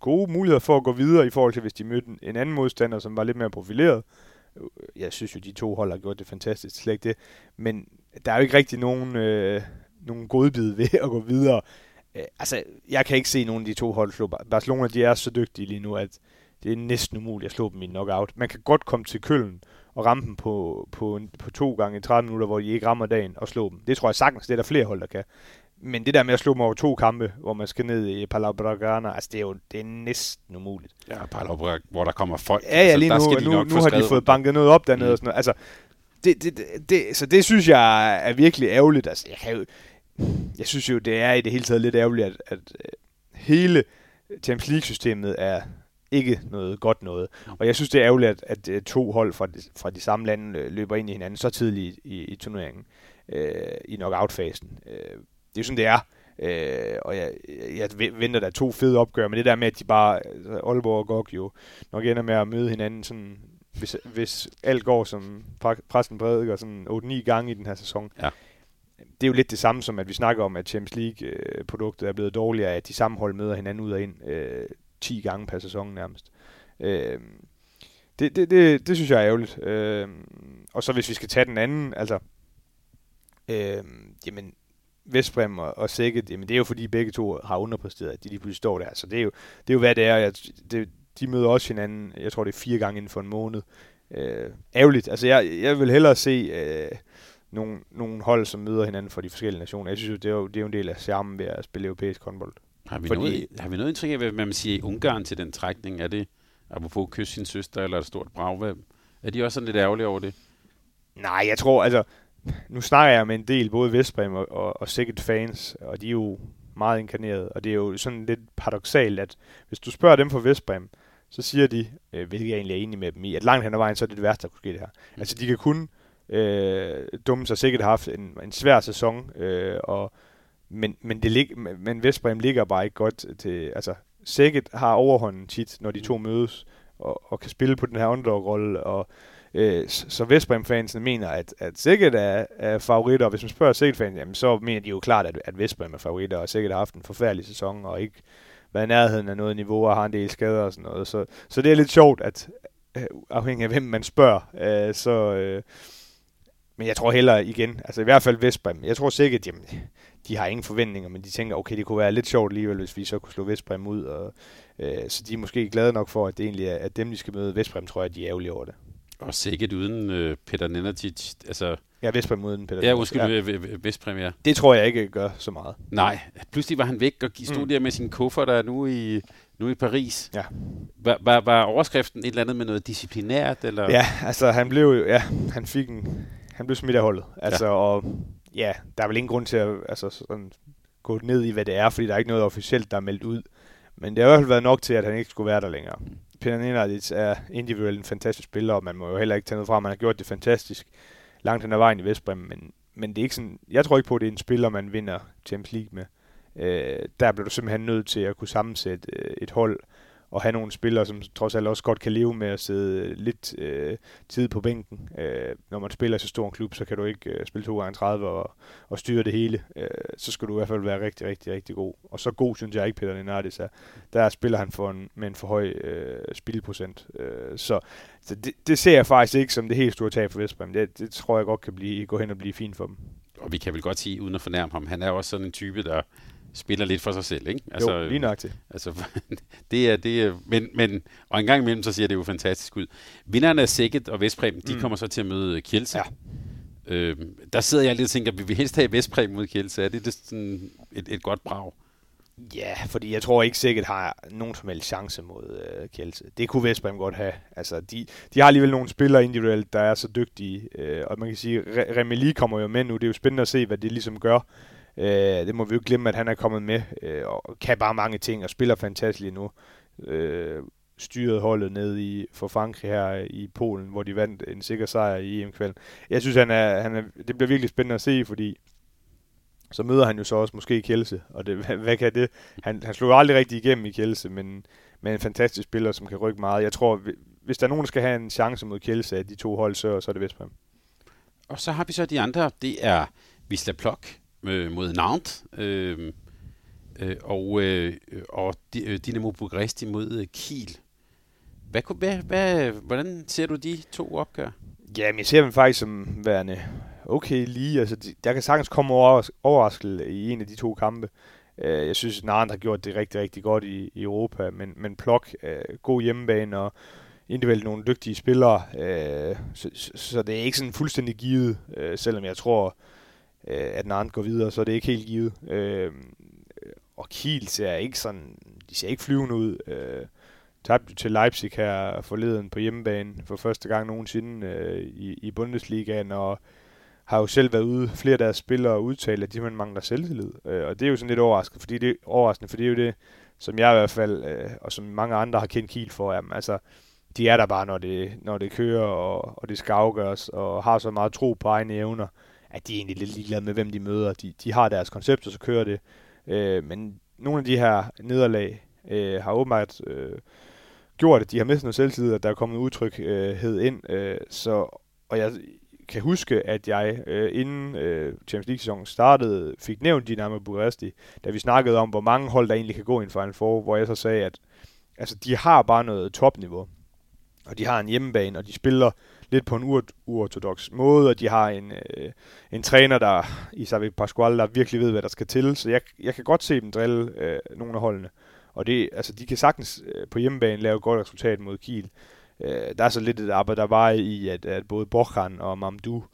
gode muligheder for at gå videre i forhold til, hvis de mødte en anden modstander, som var lidt mere profileret. Jeg synes jo, de to hold har gjort det fantastisk, slet ikke det. Men der er jo ikke rigtig nogen, øh, nogen godbid ved [LAUGHS] at gå videre. Øh, altså, jeg kan ikke se nogen af de to hold slå. Barcelona, de er så dygtige lige nu, at det er næsten umuligt at slå dem i en knockout. Man kan godt komme til køllen og ramme dem på, på, på to gange i 30 minutter, hvor de ikke rammer dagen og slå dem. Det tror jeg sagtens, det er der flere hold, der kan. men det der med at slå dem over to kampe, hvor man skal ned i Palau Bragana, altså det er jo det er næsten umuligt. Ja, Palau, hvor der kommer folk. Ja, ja, lige altså, nu, de nu, nu har de fået banket noget op dernede mm. og sådan noget. Altså, det, det, det, det, så det synes jeg er virkelig ærgerligt. Altså, jeg, kan jo, jeg synes jo, det er i det hele taget lidt ærgerligt, at, at øh, hele Champions League-systemet er ikke noget godt noget. Og jeg synes, det er ærgerligt, at, at øh, to hold fra de, fra de samme lande øh, løber ind i hinanden så tidligt i, i turneringen, øh, i knockout-fasen. Øh, det er jo sådan, det er. Øh, og jeg, jeg venter der to fede opgør, men det der med, at de bare, altså Aalborg og GOG jo nok ender med at møde hinanden sådan, hvis, hvis alt går som præsten prædiker sådan 8-9 gange i den her sæson. Ja. Det er jo lidt det samme som, at vi snakker om, at Champions League-produktet er blevet dårligere, at de samme hold møder hinanden ud og ind øh, 10 gange per sæson nærmest. Øh, det, det, det, det synes jeg er ærgerligt. Øh, og så hvis vi skal tage den anden, altså, øh, jamen, Vestbrem og, og Sækket, jamen det er jo fordi begge to har underpræsteret, at de lige pludselig står der. Så det er jo, det er jo hvad det er. Jeg, det, de møder også hinanden, jeg tror det er fire gange inden for en måned. Øh, ærgerligt. Altså jeg, jeg vil hellere se øh, nogle, nogle hold, som møder hinanden fra de forskellige nationer. Jeg synes jo, det er jo, det er jo en del af charmen ved at spille europæisk håndbold. Har vi, Fordi, noget, har vi noget indtryk af, hvad man siger i Ungarn til den trækning? Er det, apropos kysse sin søster, eller et stort brag? Er de også sådan lidt ærgerlige over det? Nej, jeg tror, altså, nu snakker jeg med en del, både Vestbrem og, og, og Second fans, og de er jo meget inkarneret, og det er jo sådan lidt paradoxalt, at hvis du spørger dem fra Vestbrem, så siger de, øh, hvilket jeg egentlig er enig med dem i, at langt hen ad vejen, så er det det værste, der kunne ske det her. Mm. Altså, de kan kun øh, dumme sig sikkert have haft en, en svær sæson, øh, og, men, men, det lig, men Vestbrem ligger bare ikke godt til, altså, Sækket har overhånden tit, når de to mødes, og, og kan spille på den her underdog-rolle, og Øh, så Vestbrem-fansene mener, at, at Sækket er, er favoritter, og hvis man spørger Sækket-fans, jamen, så mener de jo klart, at, at Vestbrem er favoritter, og Sækket har haft en forfærdelig sæson, og ikke været i nærheden af noget niveau, og har en del skader og sådan noget. Så, så det er lidt sjovt, at øh, afhængig af hvem man spørger, øh, så... Øh, men jeg tror heller igen, altså i hvert fald Vestbrem, jeg tror sikkert, jamen, de har ingen forventninger, men de tænker, okay, det kunne være lidt sjovt alligevel, hvis vi så kunne slå Vestbrem ud, og, øh, så de er måske glade nok for, at det egentlig er at dem, de skal møde. Vestbrem tror jeg, de er ærgerlige over det. Og sikkert uden øh, Peter Nenatic. Altså, ja, Vestbrem uden Peter Ja, undskyld, ja. Vestbrem, ja. Det tror jeg ikke gør så meget. Nej, pludselig var han væk og stod mm. der med sin kuffer, der nu i, nu i Paris. Ja. Var, var, var overskriften et eller andet med noget disciplinært? Eller? Ja, altså han blev jo, ja, han fik en, han blev smidt af holdet. Altså, ja. og ja, der er vel ingen grund til at altså, sådan, gå ned i, hvad det er, fordi der er ikke noget officielt, der er meldt ud. Men det har i hvert fald været nok til, at han ikke skulle være der længere. Peter Nenadic er individuelt en fantastisk spiller, og man må jo heller ikke tage noget fra, man har gjort det fantastisk langt hen ad vejen i Vestbrem, men, men det er ikke sådan, jeg tror ikke på, at det er en spiller, man vinder Champions League med. Øh, der bliver du simpelthen nødt til at kunne sammensætte øh, et hold, og have nogle spillere, som trods alt også godt kan leve med at sidde øh, lidt øh, tid på bænken. Øh, når man spiller i så stor en klub, så kan du ikke øh, spille 2 gange 30 og, og styre det hele. Øh, så skal du i hvert fald være rigtig, rigtig, rigtig god. Og så god synes jeg ikke, Peter Nenardis er. Der spiller han for en, med en for høj øh, spilprocent. Øh, så så det, det ser jeg faktisk ikke som det helt store tab for Vestbrem. Det, det tror jeg godt kan blive, gå hen og blive fint for dem. Og vi kan vel godt sige, uden at fornærme ham, han er også sådan en type, der spiller lidt for sig selv, ikke? Altså, jo, lige nok til. Altså, [LAUGHS] det er, det er, men, men, og en gang imellem, så ser det jo fantastisk ud. Vinderne af Sækket og Vestpræm, de mm. kommer så til at møde Kielse. Ja. Øh, der sidder jeg lidt og tænker, vi vil helst have Vestpræm mod Kielse. Er det, det sådan et, et godt brag? Ja, fordi jeg tror ikke sikkert har nogen som helst chance mod øh, Kielse. Det kunne Vestbrem godt have. Altså, de, de har alligevel nogle spillere individuelt, der er så dygtige. Øh, og man kan sige, Remeli kommer jo med nu. Det er jo spændende at se, hvad det ligesom gør Øh, det må vi jo glemme, at han er kommet med øh, og kan bare mange ting og spiller fantastisk lige nu. Øh, styret holdet ned i for Frankrig her i Polen, hvor de vandt en sikker sejr i EM-kvalden. Jeg synes, han er, han er, det bliver virkelig spændende at se, fordi så møder han jo så også måske Kjelse, og det, [LAUGHS] hvad, hvad kan det? Han, han slog aldrig rigtig igennem i Kjelse, men, men en fantastisk spiller, som kan rykke meget. Jeg tror, hvis der er nogen, der skal have en chance mod Kjelse af de to hold, så, så er det Vestbrem. Og så har vi så de andre, det er Wisla Plok, øh, mod Nantes, øh, øh, og, øh, og øh, Dinamo Bukarest mod øh, Kiel. Hvad, hvad, hvad, hvordan ser du de to opgør? Jamen, jeg ser dem faktisk som værende okay lige. Altså, de, der kan sagtens komme over, overraskelse i en af de to kampe. Uh, jeg synes, Nantes har gjort det rigtig, rigtig godt i, i Europa, men, men Plok, god hjemmebane og individuelt nogle dygtige spillere, uh, så, så, så det er ikke sådan fuldstændig givet, selvom jeg tror, øh, Øh, at Nantes går videre, så er det ikke helt givet. Øh, og Kiel ser ikke sådan, de ser ikke flyvende ud. Øh, tabte til Leipzig her forleden på hjemmebane for første gang nogensinde øh, i, i Bundesligaen, og har jo selv været ude, flere af deres spillere og at de man mangler selvtillid. Øh, og det er jo sådan lidt overraskende, fordi det, overraskende, for det er jo det, som jeg i hvert fald, øh, og som mange andre har kendt Kiel for, jamen, altså, de er der bare, når det, når det kører, og, og det skal afgøres, og har så meget tro på egne evner, at de er egentlig lidt ligeglade med, hvem de møder. De, de har deres koncept, og så kører det. Øh, men nogle af de her nederlag øh, har åbenbart øh, gjort, at de har mistet noget selvtillid, at der er kommet udtrykhed ind. Øh, så, og jeg kan huske, at jeg øh, inden øh, Champions League-sæsonen startede, fik nævnt Dynamo Bukaresti, da vi snakkede om, hvor mange hold der egentlig kan gå i en Final Four, hvor jeg så sagde, at altså, de har bare noget topniveau. Og de har en hjemmebane, og de spiller lidt på en uortodox måde, og de har en, øh, en træner, der i Xavi Pascual, der virkelig ved, hvad der skal til. Så jeg, jeg kan godt se dem drille øh, nogle af holdene. Og det, altså, de kan sagtens øh, på hjemmebane lave et godt resultat mod Kiel. Øh, der er så lidt et arbejde, der var i, at, at både Borchan og Mamdu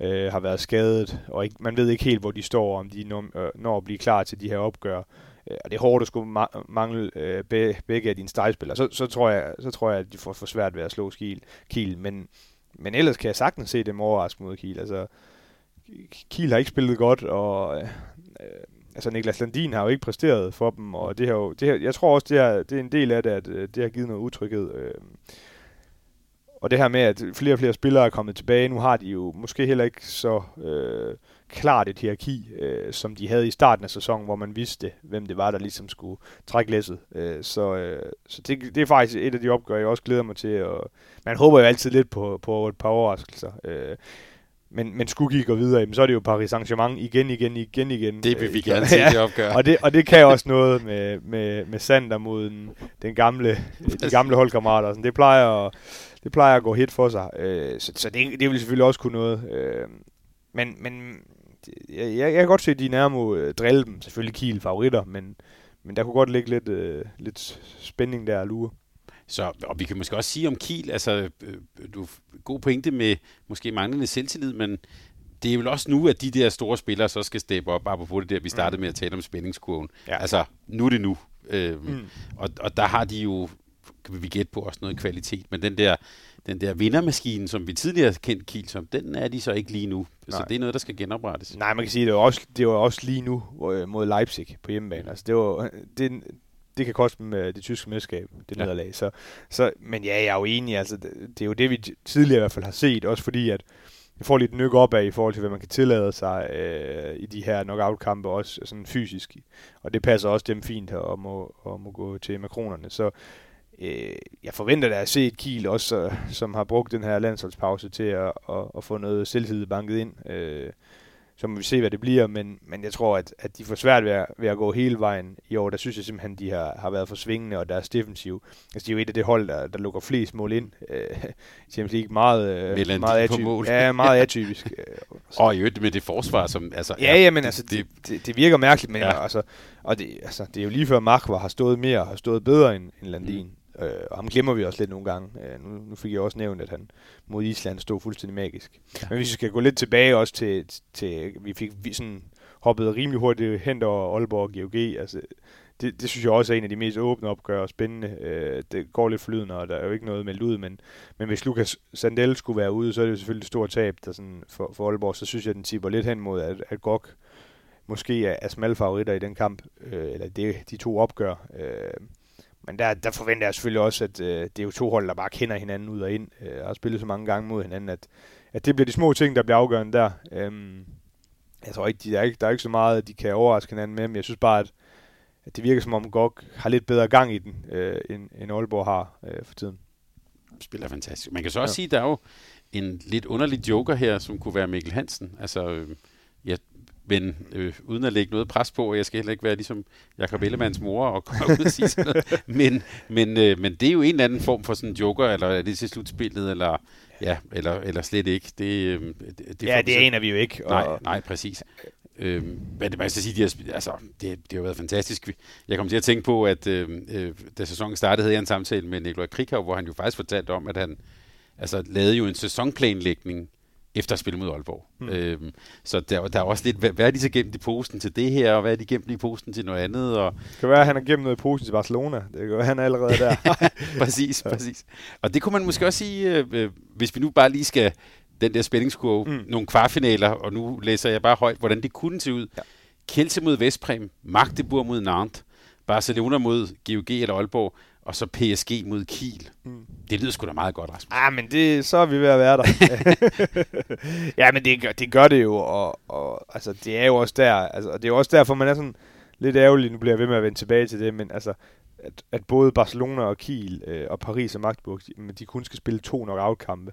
øh, har været skadet, og ikke, man ved ikke helt, hvor de står, om de når, øh, når at blive klar til de her opgør. Øh, og det er hårdt at skulle ma- mangle øh, begge af dine stregspillere, Så, så, tror jeg, så tror jeg, at de får for svært ved at slå Kiel. Kiel. Men, men ellers kan jeg sagtens se dem overraske mod Kiel. Altså, Kiel har ikke spillet godt, og øh, øh, altså Niklas Landin har jo ikke præsteret for dem, og det har jo, det her, jeg tror også, det er, det er en del af det, at øh, det har givet noget utryghed. Øh, og det her med, at flere og flere spillere er kommet tilbage, nu har de jo måske heller ikke så øh, klart et hierarki, øh, som de havde i starten af sæsonen, hvor man vidste, hvem det var, der ligesom skulle trække læsset. Øh, så øh, så det, det er faktisk et af de opgør, jeg også glæder mig til. Og man håber jo altid lidt på, på et par overraskelser. Øh, men, men skulle I gå videre, jamen, så er det jo Paris Saint-Germain igen, igen, igen, igen. Det vil vi gerne se, det [LAUGHS] opgør. og, det, og det kan også noget med, med, med Sander mod den, den gamle, de gamle holdkammerater. Sådan, det plejer at, det plejer at gå hit for sig. Øh, så så det, det vil selvfølgelig også kunne noget. Øh, men men jeg, jeg kan godt se, at de nærmere øh, drille dem. Selvfølgelig Kiel favoritter, men, men der kunne godt ligge lidt, øh, lidt spænding der at lure. Så, og vi kan måske også sige om Kiel, altså, øh, du god pointe med måske manglende selvtillid, men det er vel også nu, at de der store spillere så skal steppe op, apropos det der, vi startede mm. med at tale om spændingskurven. Ja. Altså, nu er det nu. Øhm, mm. og, og der har de jo, kan vi gætte på, også noget kvalitet, men den der, den der vindermaskine, som vi tidligere har kendt Kiel som, den er de så ikke lige nu. Nej. Så det er noget, der skal genoprettes. Nej, man kan sige, det var også, det var også lige nu øh, mod Leipzig på hjemmebane. Altså, det var, det, det kan koste dem øh, det tyske mesterskab, det ja. nederlag. Så, så, men ja, jeg er jo enig, altså, det, det er jo det, vi tidligere i hvert fald har set, også fordi, at jeg får lidt nyk op af i forhold til, hvad man kan tillade sig øh, i de her knockout-kampe, også sådan fysisk. Og det passer også dem fint her, og må, og må gå til makronerne. Så øh, jeg forventer da at se et Kiel også, som har brugt den her landsholdspause til at, at, at få noget selvtillid banket ind. Øh, så må vi se, hvad det bliver, men, men jeg tror, at, at de får svært ved at, ved at gå hele vejen i år. Der synes jeg simpelthen, de har, har været for svingende, og deres defensiv. Altså, de er jo et af det hold, der, der lukker flest mål ind. Øh, Champions League meget, øh, meget, atypisk. Mål. Ja, meget [LAUGHS] atypisk. [LAUGHS] og i øvrigt med det forsvar, som... Altså, ja, ja, men altså, det, det, det virker mærkeligt, men ja. altså, og det, altså, det er jo lige før Markvar har stået mere, har stået bedre end, end Landin. Mm. Øh, og ham glemmer vi også lidt nogle gange. Øh, nu, nu fik jeg også nævnt, at han mod Island stod fuldstændig magisk. Ja. Men hvis vi skal gå lidt tilbage også til, til vi fik vi sådan hoppet rimelig hurtigt hen over Aalborg og GOG. Altså, det, det synes jeg også er en af de mest åbne opgør og spændende. Øh, det går lidt flydende, og der er jo ikke noget meldt ud, men, men hvis Lukas Sandel skulle være ude, så er det jo selvfølgelig et stort tab der sådan for, for Aalborg. Så synes jeg, den tipper lidt hen mod, at, at GOG måske er, er smalle favoritter i den kamp, øh, eller det, de to opgør. Øh, men der, der forventer jeg selvfølgelig også, at øh, det er jo to hold, der bare kender hinanden ud og ind, øh, og har spillet så mange gange mod hinanden, at, at det bliver de små ting, der bliver afgørende der. Øhm, jeg tror ikke, de, der, er ikke, der er ikke så meget, de kan overraske hinanden med, men jeg synes bare, at, at det virker som om GOG har lidt bedre gang i den, øh, end, end Aalborg har øh, for tiden. Spiller fantastisk. Man kan så også ja. sige, at der er jo en lidt underlig joker her, som kunne være Mikkel Hansen. Altså, øh, jeg men øh, uden at lægge noget pres på, og jeg skal heller ikke være ligesom Jakob Ellemanns mor og komme ud og sige sådan noget. [LAUGHS] Men, men, øh, men det er jo en eller anden form for sådan en joker, eller er det til slutspillet, eller, ja, eller, eller slet ikke. Det, øh, det, det ja, det aner vi jo ikke. Og... Nej, nej, præcis. Øh, men det, man skal sige, de har, altså, det, det har været fantastisk. Jeg kom til at tænke på, at øh, øh, da sæsonen startede, havde jeg en samtale med Nikolaj Krikhav, hvor han jo faktisk fortalte om, at han altså, lavede jo en sæsonplanlægning efter at spille mod Aalborg. Mm. Øhm, så der, der er også lidt, hvad, hvad er de så gemt i posen til det her, og hvad er de gemt i posen til noget andet? Og det kan være, at han har gemt noget i posen til Barcelona. Det kan være, at han er allerede der. [LAUGHS] præcis, præcis. Og det kunne man måske også sige, øh, øh, hvis vi nu bare lige skal den der spændingskurve, mm. nogle kvartfinaler, og nu læser jeg bare højt, hvordan det kunne se ud. Ja. Kielse mod Vestprem, Magdeburg mod Nantes, Barcelona mod GOG eller Aalborg, og så PSG mod Kiel. Mm. Det lyder sgu da meget godt, Rasmus. Ah, men det, så er vi ved at være der. [LAUGHS] ja, men det gør, det gør det jo, og, og altså, det er jo også der, altså, det er jo også derfor, man er sådan lidt ærgerlig, nu bliver jeg ved med at vende tilbage til det, men altså, at, at både Barcelona og Kiel øh, og Paris og Magdeburg, de, de kun skal spille to knockout-kampe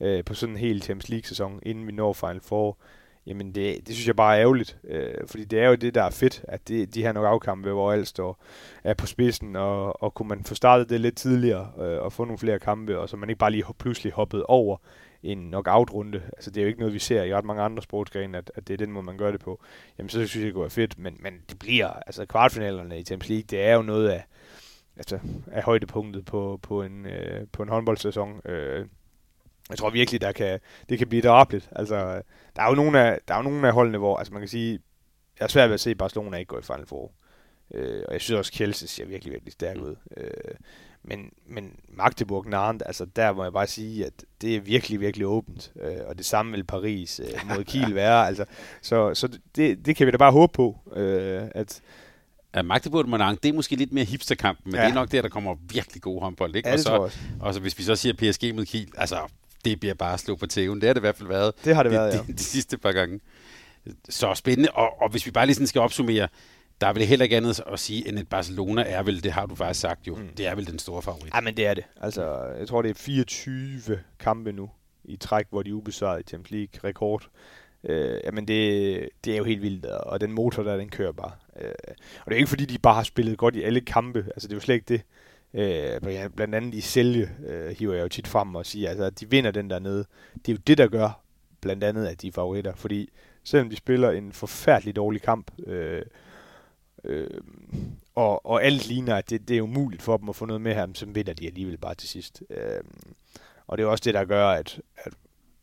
øh, på sådan en hel Champions League-sæson, inden vi når Final Four. Jamen det, det synes jeg bare er ærgerligt, øh, fordi det er jo det, der er fedt, at det, de her nok afkampe, hvor alt står er på spidsen, og, og kunne man få startet det lidt tidligere, øh, og få nogle flere kampe, og så man ikke bare lige pludselig hoppede over en knockout-runde. Altså det er jo ikke noget, vi ser i ret mange andre sportsgrene, at, at det er den måde, man gør det på. Jamen så synes jeg, det går fedt, men, men det bliver, altså kvartfinalerne i Champions League, det er jo noget af, altså, af højdepunktet på, på, en, øh, på en håndboldsæson. Øh, jeg tror virkelig, der kan, det kan blive drabligt. Altså, der er jo nogle af, der er jo nogle af holdene, hvor altså man kan sige, jeg er svært ved at se, Barcelona ikke går i Final Four. Øh, og jeg synes også, Kielse ser virkelig, virkelig stærk ud. Øh, men, men Magdeburg, Nantes, altså der må jeg bare sige, at det er virkelig, virkelig åbent. Øh, og det samme vil Paris øh, mod [LAUGHS] Kiel være. Altså, så så det, det kan vi da bare håbe på, øh, at, Ja, Magdeburg Monang, det er måske lidt mere hipsterkamp, men ja. det er nok der, der kommer virkelig god håndbold. Ikke? Ja, og, så, og så hvis vi så siger PSG mod Kiel, altså det bliver bare at slå på tæven. Det har det i hvert fald været. Det har det været, de, ja. de, de sidste par gange. Så spændende. Og, og hvis vi bare lige sådan skal opsummere, der er vel heller ikke andet at sige, end at Barcelona er vel, det har du faktisk sagt jo, mm. det er vel den store favorit. Ja, men det er det. Altså, jeg tror, det er 24 kampe nu i træk, hvor de er ubesejret i Champions League rekord. Øh, jamen det, det er jo helt vildt, og den motor der, den kører bare. Øh, og det er ikke fordi, de bare har spillet godt i alle kampe, altså det er jo slet ikke det. Øh, blandt andet i sælge øh, hiver jeg jo tit frem og siger, altså, at de vinder den der nede. Det er jo det, der gør blandt andet, at de er favoritter. Fordi selvom de spiller en forfærdelig dårlig kamp, øh, øh, og, og alt ligner, at det, det er umuligt for dem at få noget med her, så vinder de alligevel bare til sidst. Øh, og det er også det, der gør, at, at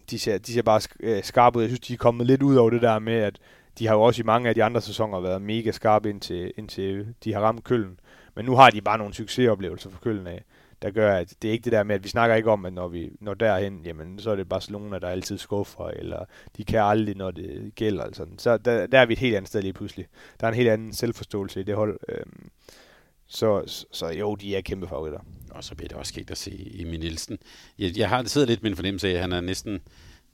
de, ser, de ser bare øh, skarpe ud. Jeg synes, de er kommet lidt ud over det der med, at de har jo også i mange af de andre sæsoner været mega skarpe indtil, indtil de har ramt køllen. Men nu har de bare nogle succesoplevelser for Køln af, der gør, at det er ikke det der med, at vi snakker ikke om, at når vi når derhen, jamen, så er det Barcelona, der altid skuffer, eller de kan aldrig, når det gælder. Altså. Så der, der er vi et helt andet sted lige pludselig. Der er en helt anden selvforståelse i det hold. Øhm, så, så jo, de er kæmpe favoritter. Og så bliver det også sket at se Emil Nielsen. Jeg, jeg har siddet lidt med en fornemmelse af, at han er næsten...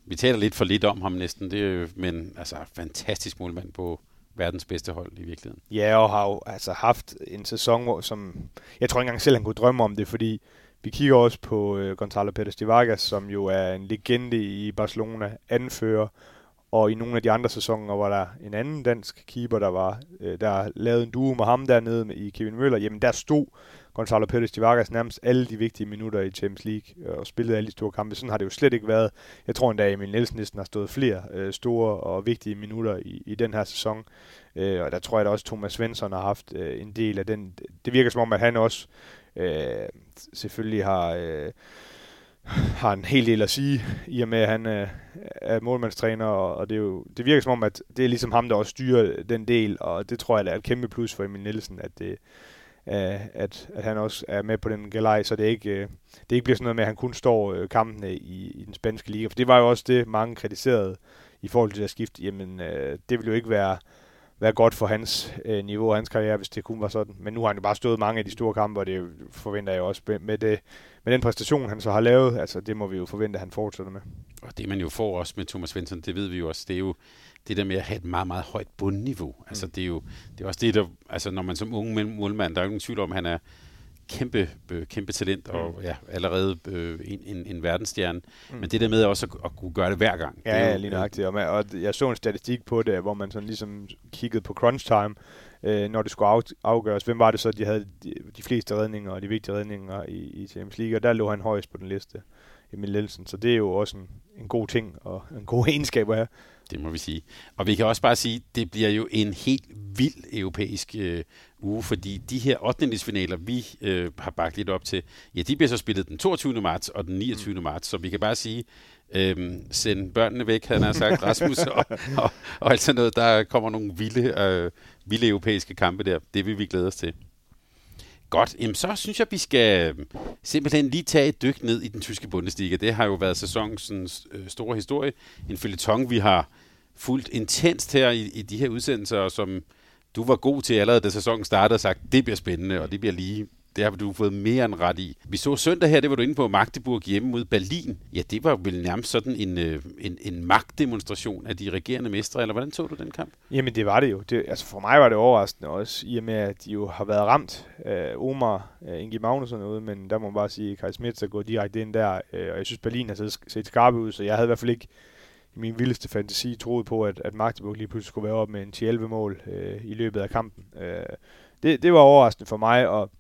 Vi taler lidt for lidt om ham næsten, det er jo, men altså fantastisk målmand på, verdens bedste hold i virkeligheden. Ja, og har jo altså haft en sæson, hvor, som jeg tror ikke engang selv, han kunne drømme om det, fordi vi kigger også på øh, Gonzalo Pérez de Vargas, som jo er en legende i Barcelona, anfører, og i nogle af de andre sæsoner var der en anden dansk keeper, der var øh, der lavede en duo med ham dernede med, i Kevin Møller. Jamen der stod Gonzalo Pérez de Vargas nærmest alle de vigtige minutter i Champions League øh, og spillede alle de store kampe. Sådan har det jo slet ikke været. Jeg tror endda, at Emil Nielsen næsten har stået flere øh, store og vigtige minutter i, i den her sæson. Øh, og der tror jeg da også, at Thomas Svensson har haft øh, en del af den. Det virker som om, at han også øh, selvfølgelig har... Øh, har en hel del at sige, i og med, at han øh, er målmandstræner, og, og det, er jo, det virker som om, at det er ligesom ham, der også styrer den del, og det tror jeg, der er et kæmpe plus for Emil Nielsen, at det, at, at han også er med på den galej, så det ikke, øh, det ikke bliver sådan noget med, at han kun står øh, kampene i, i den spanske liga. For det var jo også det, mange kritiserede i forhold til det skift. Jamen, øh, det ville jo ikke være, være godt for hans øh, niveau og hans karriere, hvis det kun var sådan. Men nu har han jo bare stået mange af de store kampe, og det forventer jeg også med, det, med den præstation, han så har lavet. Altså, det må vi jo forvente, at han fortsætter med. Og det man jo får også med Thomas Svensson, det ved vi jo også, det er jo det der med at have et meget, meget højt bundniveau. Altså, det er jo det er også det, der, altså, når man som unge målmand, der er jo ingen tvivl om, at han er kæmpe, øh, kæmpe talent, og mm. ja, allerede øh, en, en, en verdensstjerne. Mm. Men det der med også at, at kunne gøre det hver gang. Ja, det er jo, lige nøjagtigt. Og, og jeg så en statistik på det, hvor man sådan ligesom kiggede på crunch time, øh, når det skulle af, afgøres. Hvem var det så, de havde de, de fleste redninger og de vigtige redninger i, i Champions League, og der lå han højst på den liste, Emil Nielsen. Så det er jo også en, en god ting og en god [LAUGHS] egenskab at have. Det må vi sige. Og vi kan også bare sige, det bliver jo en helt vild europæisk øh, uge, fordi de her 8. finaler, vi øh, har bagt lidt op til, ja, de bliver så spillet den 22. marts og den 29. Mm. marts, så vi kan bare sige, øh, send børnene væk, han har sagt, Rasmus, [LAUGHS] og, og, og alt sådan noget. Der kommer nogle vilde, øh, vilde europæiske kampe der. Det vil vi glæde os til. Godt, jamen så synes jeg, vi skal simpelthen lige tage et dyk ned i den tyske Bundesliga. Det har jo været sæsonens øh, store historie. En følgetong, vi har fulgt intenst her i, i de her udsendelser, som du var god til allerede, da sæsonen startede, og sagt, det bliver spændende, og det bliver lige det har du fået mere end ret i. Vi så søndag her, det var du inde på, Magdeburg hjemme mod Berlin. Ja, det var vel nærmest sådan en, øh, en, en magtdemonstration af de regerende mestre, eller hvordan så du den kamp? Jamen det var det jo. Det, altså for mig var det overraskende også, i og med at de jo har været ramt Øh, Omar, øh, Ingi Magnusson ude, men der må man bare sige, at Kai Smits er gået direkte ind der, øh, og jeg synes Berlin har set, set skarpe ud, så jeg havde i hvert fald ikke i min vildeste fantasi troet på, at, at Magdeburg lige pludselig skulle være op med en 11 mål øh, i løbet af kampen. Øh, det, det var overraskende for mig, og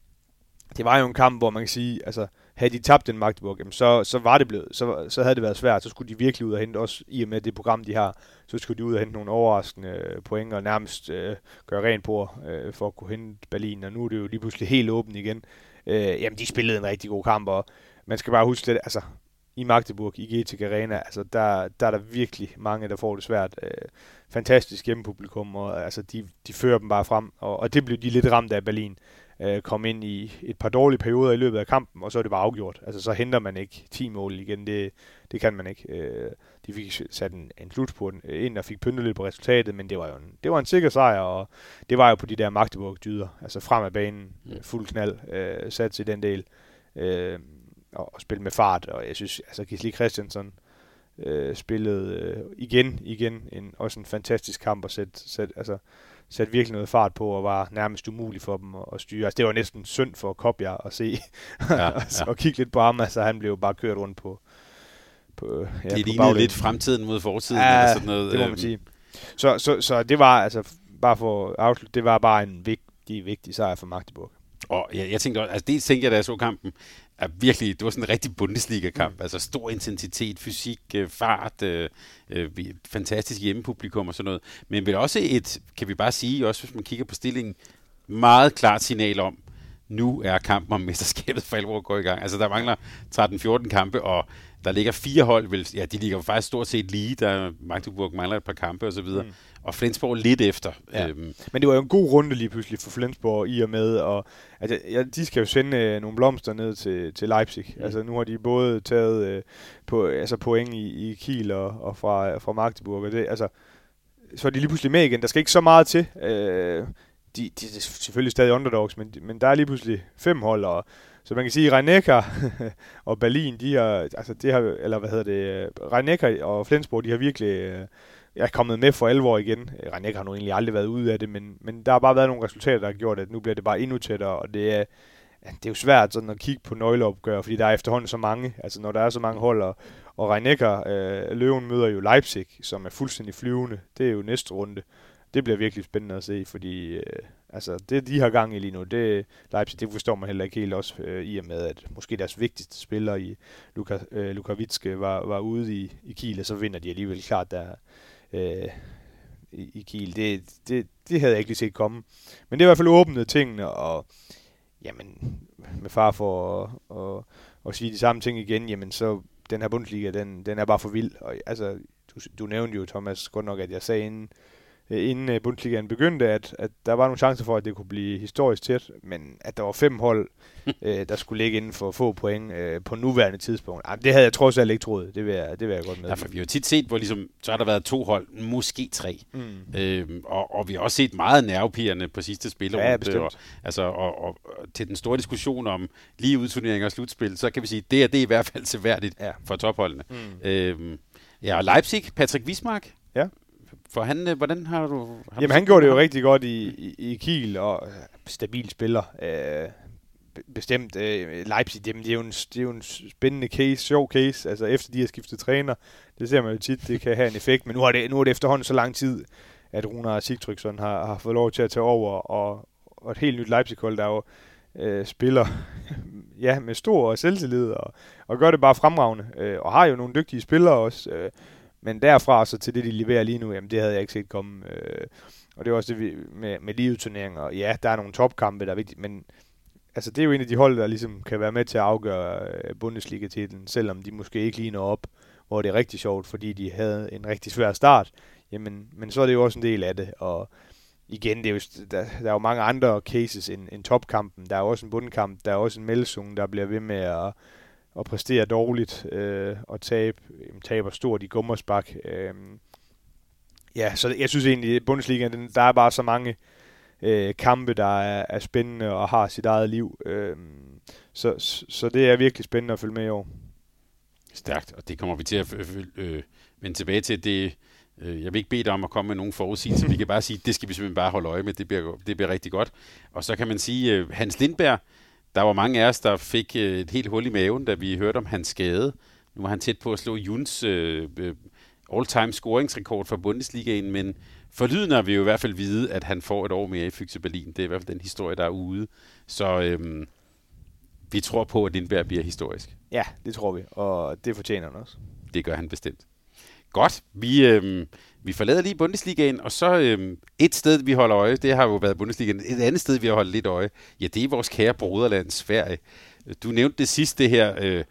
det var jo en kamp, hvor man kan sige, altså, havde de tabt den Magdeburg, jamen, så, så var det blevet, så, så havde det været svært. Så skulle de virkelig ud og hente, også i og med det program, de har, så skulle de ud og hente nogle overraskende øh, point, og nærmest øh, gøre rent på øh, for at kunne hente Berlin, og nu er det jo lige pludselig helt åbent igen. Øh, jamen, de spillede en rigtig god kamp, og man skal bare huske det, altså, i Magdeburg, i GT Arena, altså, der, der er der virkelig mange, der får det svært. Øh, fantastisk hjemmepublikum, og altså, de, de fører dem bare frem, og, og det blev de lidt ramt af Berlin øh, komme ind i et par dårlige perioder i løbet af kampen, og så er det bare afgjort. Altså, så henter man ikke 10 mål igen. Det, det kan man ikke. Øh, de fik sat en, en slutspurt ind og fik pyntet lidt på resultatet, men det var jo en, det var en sikker sejr, og det var jo på de der Magdeburg-dyder. Altså frem af banen, ja. fuld knald, øh, sat til den del, øh, og, og spille med fart. Og jeg synes, altså Gisli Christiansen, øh, spillede øh, igen, igen en, også en fantastisk kamp og sætte, sæt, altså, satte virkelig noget fart på, og var nærmest umulig for dem at, at styre. Altså, det var næsten synd for Kopja at se, ja, [LAUGHS] ja. og kigge lidt på ham. Altså, han blev bare kørt rundt på, på ja, Det lignede lidt fremtiden mod fortiden. Ja, eller sådan noget. det må man øhm. sige. Så, så, så det var, altså, bare for afslut, det var bare en vigtig, vigtig sejr for Magdeburg. Og jeg, jeg tænkte også, altså det tænkte jeg, da jeg så kampen, er virkelig, det var sådan en rigtig Bundesliga-kamp. Mm. Altså stor intensitet, fysik, øh, fart, øh, øh, fantastisk hjemmepublikum og sådan noget. Men vel også et, kan vi bare sige, også hvis man kigger på stillingen, meget klart signal om, nu er kampen om mesterskabet for alvor går i gang. Altså der mangler 13-14 kampe, og der ligger fire hold, vel, ja, de ligger faktisk stort set lige, der Magdeburg mangler et par kampe osv., mm. og Flensborg lidt efter. Ja. Øhm. Men det var jo en god runde lige pludselig for Flensborg i og med, og altså, ja, de skal jo sende øh, nogle blomster ned til, til Leipzig. Mm. Altså nu har de både taget øh, på, altså, point i, i Kiel og, og fra, fra Magdeburg, og det, altså, så er de lige pludselig med igen. Der skal ikke så meget til. Øh, de, de er selvfølgelig stadig underdogs, men, men der er lige pludselig fem hold, og så man kan sige, at [LAUGHS] og Berlin, de har, altså det har, eller hvad hedder det, Reinecker og Flensborg, de har virkelig øh, jeg er kommet med for alvor igen. Reinecker har nu egentlig aldrig været ude af det, men, men der har bare været nogle resultater, der har gjort, at nu bliver det bare endnu tættere, og det er, det er jo svært sådan at kigge på nøgleopgør, fordi der er efterhånden så mange, altså når der er så mange hold, og, og Reinecker, øh, Løven møder jo Leipzig, som er fuldstændig flyvende, det er jo næste runde. Det bliver virkelig spændende at se, fordi øh, Altså, det de har gang i lige nu, det Leipzig, det forstår man heller ikke helt også, øh, i og med, at måske deres vigtigste spiller i Luka, øh, Lukavitske var, var ude i, i Kiel, og så vinder de alligevel klart der øh, i, i Kiel. Det, det, det havde jeg ikke lige set komme. Men det er i hvert fald åbnet tingene, og jamen, med far for at, at, og sige de samme ting igen, jamen så den her Bundesliga, den, den er bare for vild. Og, altså, du, du nævnte jo, Thomas, godt nok, at jeg sagde inden, inden øh, Bundesligaen begyndte, at, at der var nogle chancer for, at det kunne blive historisk tæt, men at der var fem hold, [LAUGHS] øh, der skulle ligge inden for få point øh, på nuværende tidspunkt. Jamen, det havde jeg trods alt ikke troet. Det vil jeg, det vil jeg godt med. Ja, for vi har jo tit set, hvor ligesom, så har der været to hold, måske tre. Mm. Øhm, og, og vi har også set meget nervepigerne på sidste spillerunde. Ja, bestemt. Og, altså, og, og, til den store diskussion om lige udturnering og slutspil, så kan vi sige, at det er det i hvert fald seværdigt ja. for topholdene. Mm. Øhm, ja, og Leipzig, Patrick Wismark, ja. For han, øh, hvordan har du... Har Jamen, du han gjorde det jo rigtig godt i, i, i Kiel, og øh, stabil spiller. Øh, bestemt øh, Leipzig, det, det, er jo en, det er jo en spændende case, sjov case, altså efter de har skiftet træner. Det ser man jo tit, det kan have en effekt, men nu er det, nu er det efterhånden så lang tid, at Runar Sigtryksson har, har fået lov til at tage over, og, og et helt nyt Leipzig-hold, der jo øh, spiller [LAUGHS] ja, med stor selvtillid, og, og gør det bare fremragende, øh, og har jo nogle dygtige spillere også, øh, men derfra så til det, de leverer lige nu, jamen det havde jeg ikke set komme. Øh, og det er også det vi, med, med liveturneringer. Ja, der er nogle topkampe, der er vigtige, men altså, det er jo en af de hold, der ligesom kan være med til at afgøre øh, Bundesliga-titlen, selvom de måske ikke lige når op, hvor det er rigtig sjovt, fordi de havde en rigtig svær start. Jamen, men så er det jo også en del af det, og igen, det er jo, der, der er jo mange andre cases end, end topkampen. Der er jo også en bundkamp, der er også en Melsung, der bliver ved med at, at præstere dårligt øh, og tabe, taber stort i Gummersbak. Øh, ja, så jeg synes egentlig, at Bundesliga, den, der er bare så mange øh, kampe, der er, er spændende og har sit eget liv. Øh, så, så det er virkelig spændende at følge med i år. Stærkt, og det kommer vi til at øh, vende tilbage til. Det, øh, jeg vil ikke bede dig om at komme med nogen forudsigelse. vi kan bare sige, det skal vi simpelthen bare holde øje med. Det bliver, det bliver rigtig godt. Og så kan man sige, øh, Hans Lindberg, der var mange af os, der fik øh, et helt hul i maven, da vi hørte om hans skade. Nu er han tæt på at slå Juns øh, øh, all-time scoringsrekord for Bundesligaen, men for lyden har vi jo i hvert fald vide, at han får et år mere i Fyxe Berlin. Det er i hvert fald den historie, der er ude. Så øhm, vi tror på, at Lindberg bliver historisk. Ja, det tror vi, og det fortjener han også. Det gør han bestemt. Godt, vi, øhm, vi forlader lige Bundesligaen, og så øhm, et sted, vi holder øje, det har jo været Bundesligaen. Et andet sted, vi har holdt lidt øje, ja, det er vores kære broderland, Sverige. Du nævnte det sidste her, øh,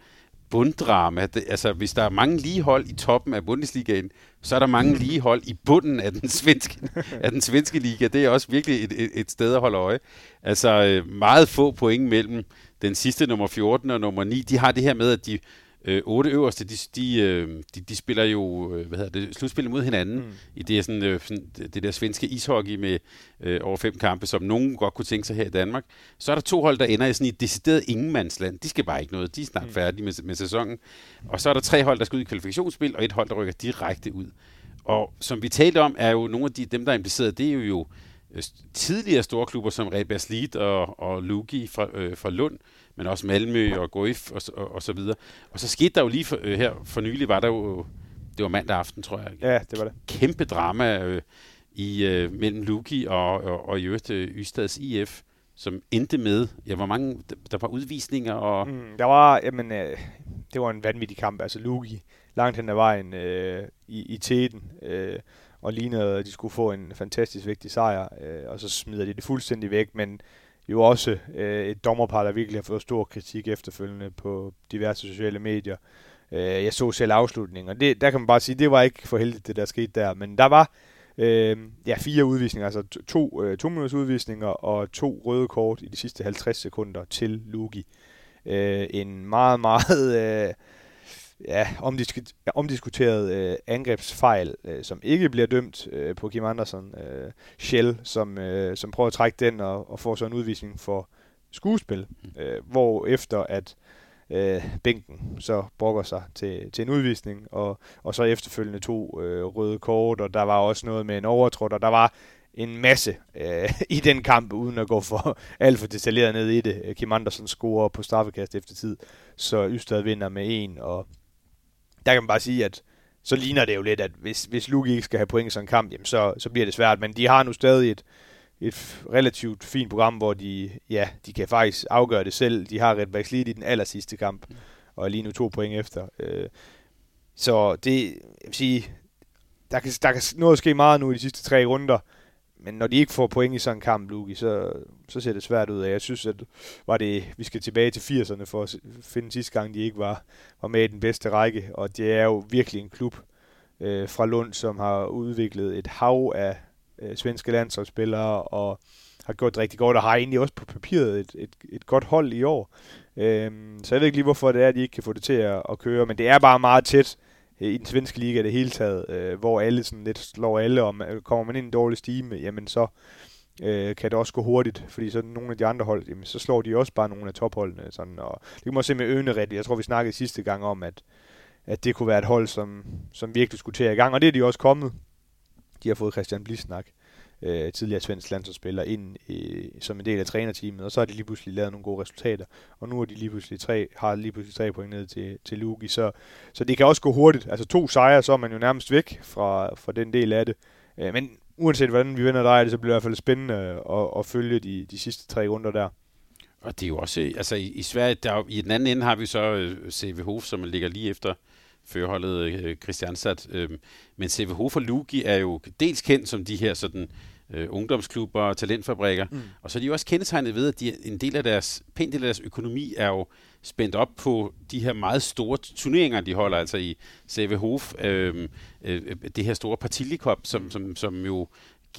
bunddrama. Det, altså, hvis der er mange lige hold i toppen af Bundesligaen, så er der mange lige hold i bunden af den svenske, af den svenske liga. Det er også virkelig et, et, et sted at holde øje. Altså, øh, meget få point mellem den sidste nummer 14 og nummer 9. De har det her med, at de øh, otte øverste, de, de, øh, de, de spiller jo øh, hvad hedder det, slutspil mod hinanden mm. i det, sådan, øh, sådan, det der svenske ishockey med øh, over fem kampe, som nogen godt kunne tænke sig her i Danmark. Så er der to hold, der ender i sådan et decideret ingenmandsland. De skal bare ikke noget. De er snart mm. færdige med, med sæsonen. Og så er der tre hold, der skal ud i kvalifikationsspil, og et hold, der rykker direkte ud. Og som vi talte om, er jo nogle af de, dem, der er impliceret, det er jo, jo tidligere store klubber som Red Slid og, og Lugi fra, øh, fra Lund, men også Malmø og Goif og, og, og så videre. Og så skete der jo lige for, øh, her for nylig, var der jo, det var mandag aften, tror jeg. Ja, det var det. Kæmpe drama øh, i øh, mellem Lugi og, og, og i øvrigt øh, Ystads IF, som endte med, ja, hvor mange, der var udvisninger og... Mm, der var, jamen, øh, det var en vanvittig kamp, altså Lugi langt hen ad vejen øh, i, i teten, øh, og lignede, at de skulle få en fantastisk vigtig sejr, øh, og så smider de det fuldstændig væk, men jo også øh, et dommerpar, der virkelig har fået stor kritik efterfølgende på diverse sociale medier. Øh, jeg så selv afslutningen, og det, der kan man bare sige, det var ikke for heldigt, det der skete der, men der var øh, ja, fire udvisninger, altså to, øh, to minutters udvisninger og to røde kort i de sidste 50 sekunder til Lugi. Øh, en meget, meget... Øh, ja, omdisk- omdiskuteret øh, angrebsfejl, øh, som ikke bliver dømt øh, på Kim Andersen. Øh, Shell, som, øh, som prøver at trække den og, og får så en udvisning for skuespil, øh, hvor efter at øh, bænken så brokker sig til, til en udvisning, og, og så efterfølgende to øh, røde kort, og der var også noget med en overtråd, og der var en masse øh, [LAUGHS] i den kamp, uden at gå for [LAUGHS] alt for detaljeret ned i det. Kim Andersen scorer på straffekast efter tid, så Ystad vinder med en, og der kan man bare sige, at så ligner det jo lidt, at hvis, hvis Luke ikke skal have point i sådan en kamp, jamen så, så bliver det svært. Men de har nu stadig et, et relativt fint program, hvor de, ja, de kan faktisk afgøre det selv. De har Red lige i den aller sidste kamp, og er lige nu to point efter. Øh, så det, jeg vil sige, der kan, der kan noget ske meget nu i de sidste tre runder men når de ikke får point i sådan en kamp, Luki, så, så ser det svært ud. Jeg synes, at var det, vi skal tilbage til 80'erne for at finde sidste gang, de ikke var, var med i den bedste række. Og det er jo virkelig en klub øh, fra Lund, som har udviklet et hav af øh, svenske landsholdsspillere, og har gjort det rigtig godt, og har egentlig også på papiret et, et, et godt hold i år. Øhm, så jeg ved ikke lige, hvorfor det er, at de ikke kan få det til at, at køre, men det er bare meget tæt Øh, i den svenske liga det hele taget, øh, hvor alle sådan lidt slår alle om, kommer man ind i en dårlig stime, jamen så øh, kan det også gå hurtigt, fordi så nogle af de andre hold, jamen så slår de også bare nogle af topholdene. Sådan, og det kan man se med Øneret, jeg tror vi snakkede sidste gang om, at, at det kunne være et hold, som, som virkelig skulle til i gang, og det er de også kommet. De har fået Christian Blisnak, øh, Øh, tidligere svensk landsholdsspiller ind i, som en del af trænerteamet, og så har de lige pludselig lavet nogle gode resultater, og nu er de lige pludselig tre, har lige pludselig tre point ned til, til Lugi, så, så det kan også gå hurtigt. Altså to sejre, så er man jo nærmest væk fra, fra den del af det. Øh, men uanset hvordan vi vinder dig, så bliver det i hvert fald spændende øh, at, at følge de, de sidste tre runder der. Og det er jo også, øh, altså i, i Sverige, der, i den anden ende har vi så øh, CV Hof, som ligger lige efter førholdet øh, Christiansat. Øh, men Hof for Lugi er jo dels kendt som de her sådan øh, ungdomsklubber og talentfabrikker, mm. og så er de jo også kendetegnet ved, at de, en del af deres, pæn del af deres økonomi er jo spændt op på de her meget store turneringer, de holder, altså i CV Hof, øh, øh, det her store Partilikop, som, som, som jo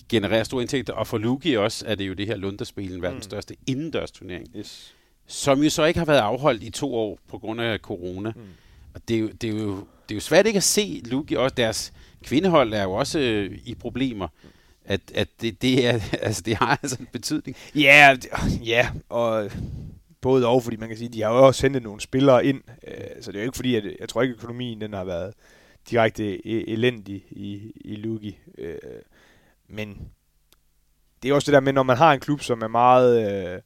genererer store indtægter, og for Lugi også er det jo det her Lunderspelen, verdens mm. største indendørs turnering, yes. som jo så ikke har været afholdt i to år på grund af corona. Mm. Og det er, jo, det, er jo, det er jo svært ikke at se Lugi, også deres kvindehold er jo også øh, i problemer. At, at det, det, er, [LAUGHS] altså, det har altså en betydning. Ja, yeah, ja, yeah, og både og, fordi man kan sige, de har jo også sendt nogle spillere ind, øh, så det er jo ikke fordi, at jeg tror ikke, at økonomien den har været direkte e, elendig i, i Lugi. Øh, men det er også det der med, når man har en klub, som er meget... Øh,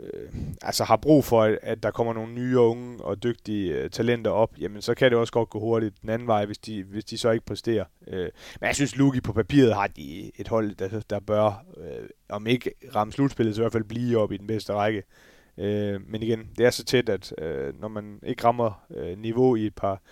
øh, altså har brug for, at der kommer nogle nye unge og dygtige øh, talenter op, jamen så kan det også godt gå hurtigt den anden vej, hvis de, hvis de så ikke præsterer. Øh, men jeg synes, Lugi på papiret har de et hold, der, der bør, øh, om ikke ramme slutspillet, så i hvert fald blive op i den bedste række. Øh, men igen, det er så tæt, at øh, når man ikke rammer øh, niveau i et par,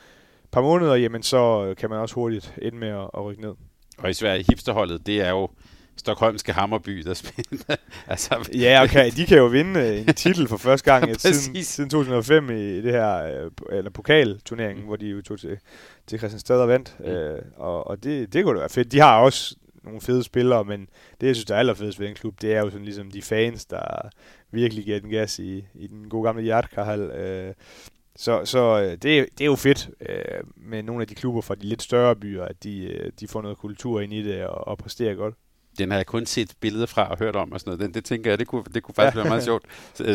par måneder, jamen så kan man også hurtigt ende med at, at rykke ned. Og i Sverige, hipsterholdet, det er jo Stockholmske Hammerby, der spiller. [LAUGHS] altså, ja, okay, de kan jo vinde øh, en [LAUGHS] titel for første gang ja, siden, siden 2005 i det her øh, eller pokalturneringen, mm. hvor de jo tog til, til Christiansted og vandt. Mm. Øh, og og det, det kunne da være fedt. De har også nogle fede spillere, men det, jeg synes, der er allerfedest ved en klub, det er jo sådan ligesom de fans, der virkelig giver den gas i, i den gode gamle hjertekahal. Øh, så, så øh, det, det er jo fedt øh, med nogle af de klubber fra de lidt større byer, at de, øh, de får noget kultur ind i det og, og præsterer godt. Den har jeg kun set billeder fra og hørt om og sådan noget. Den, det tænker jeg, det kunne, det kunne faktisk være meget [LAUGHS] sjovt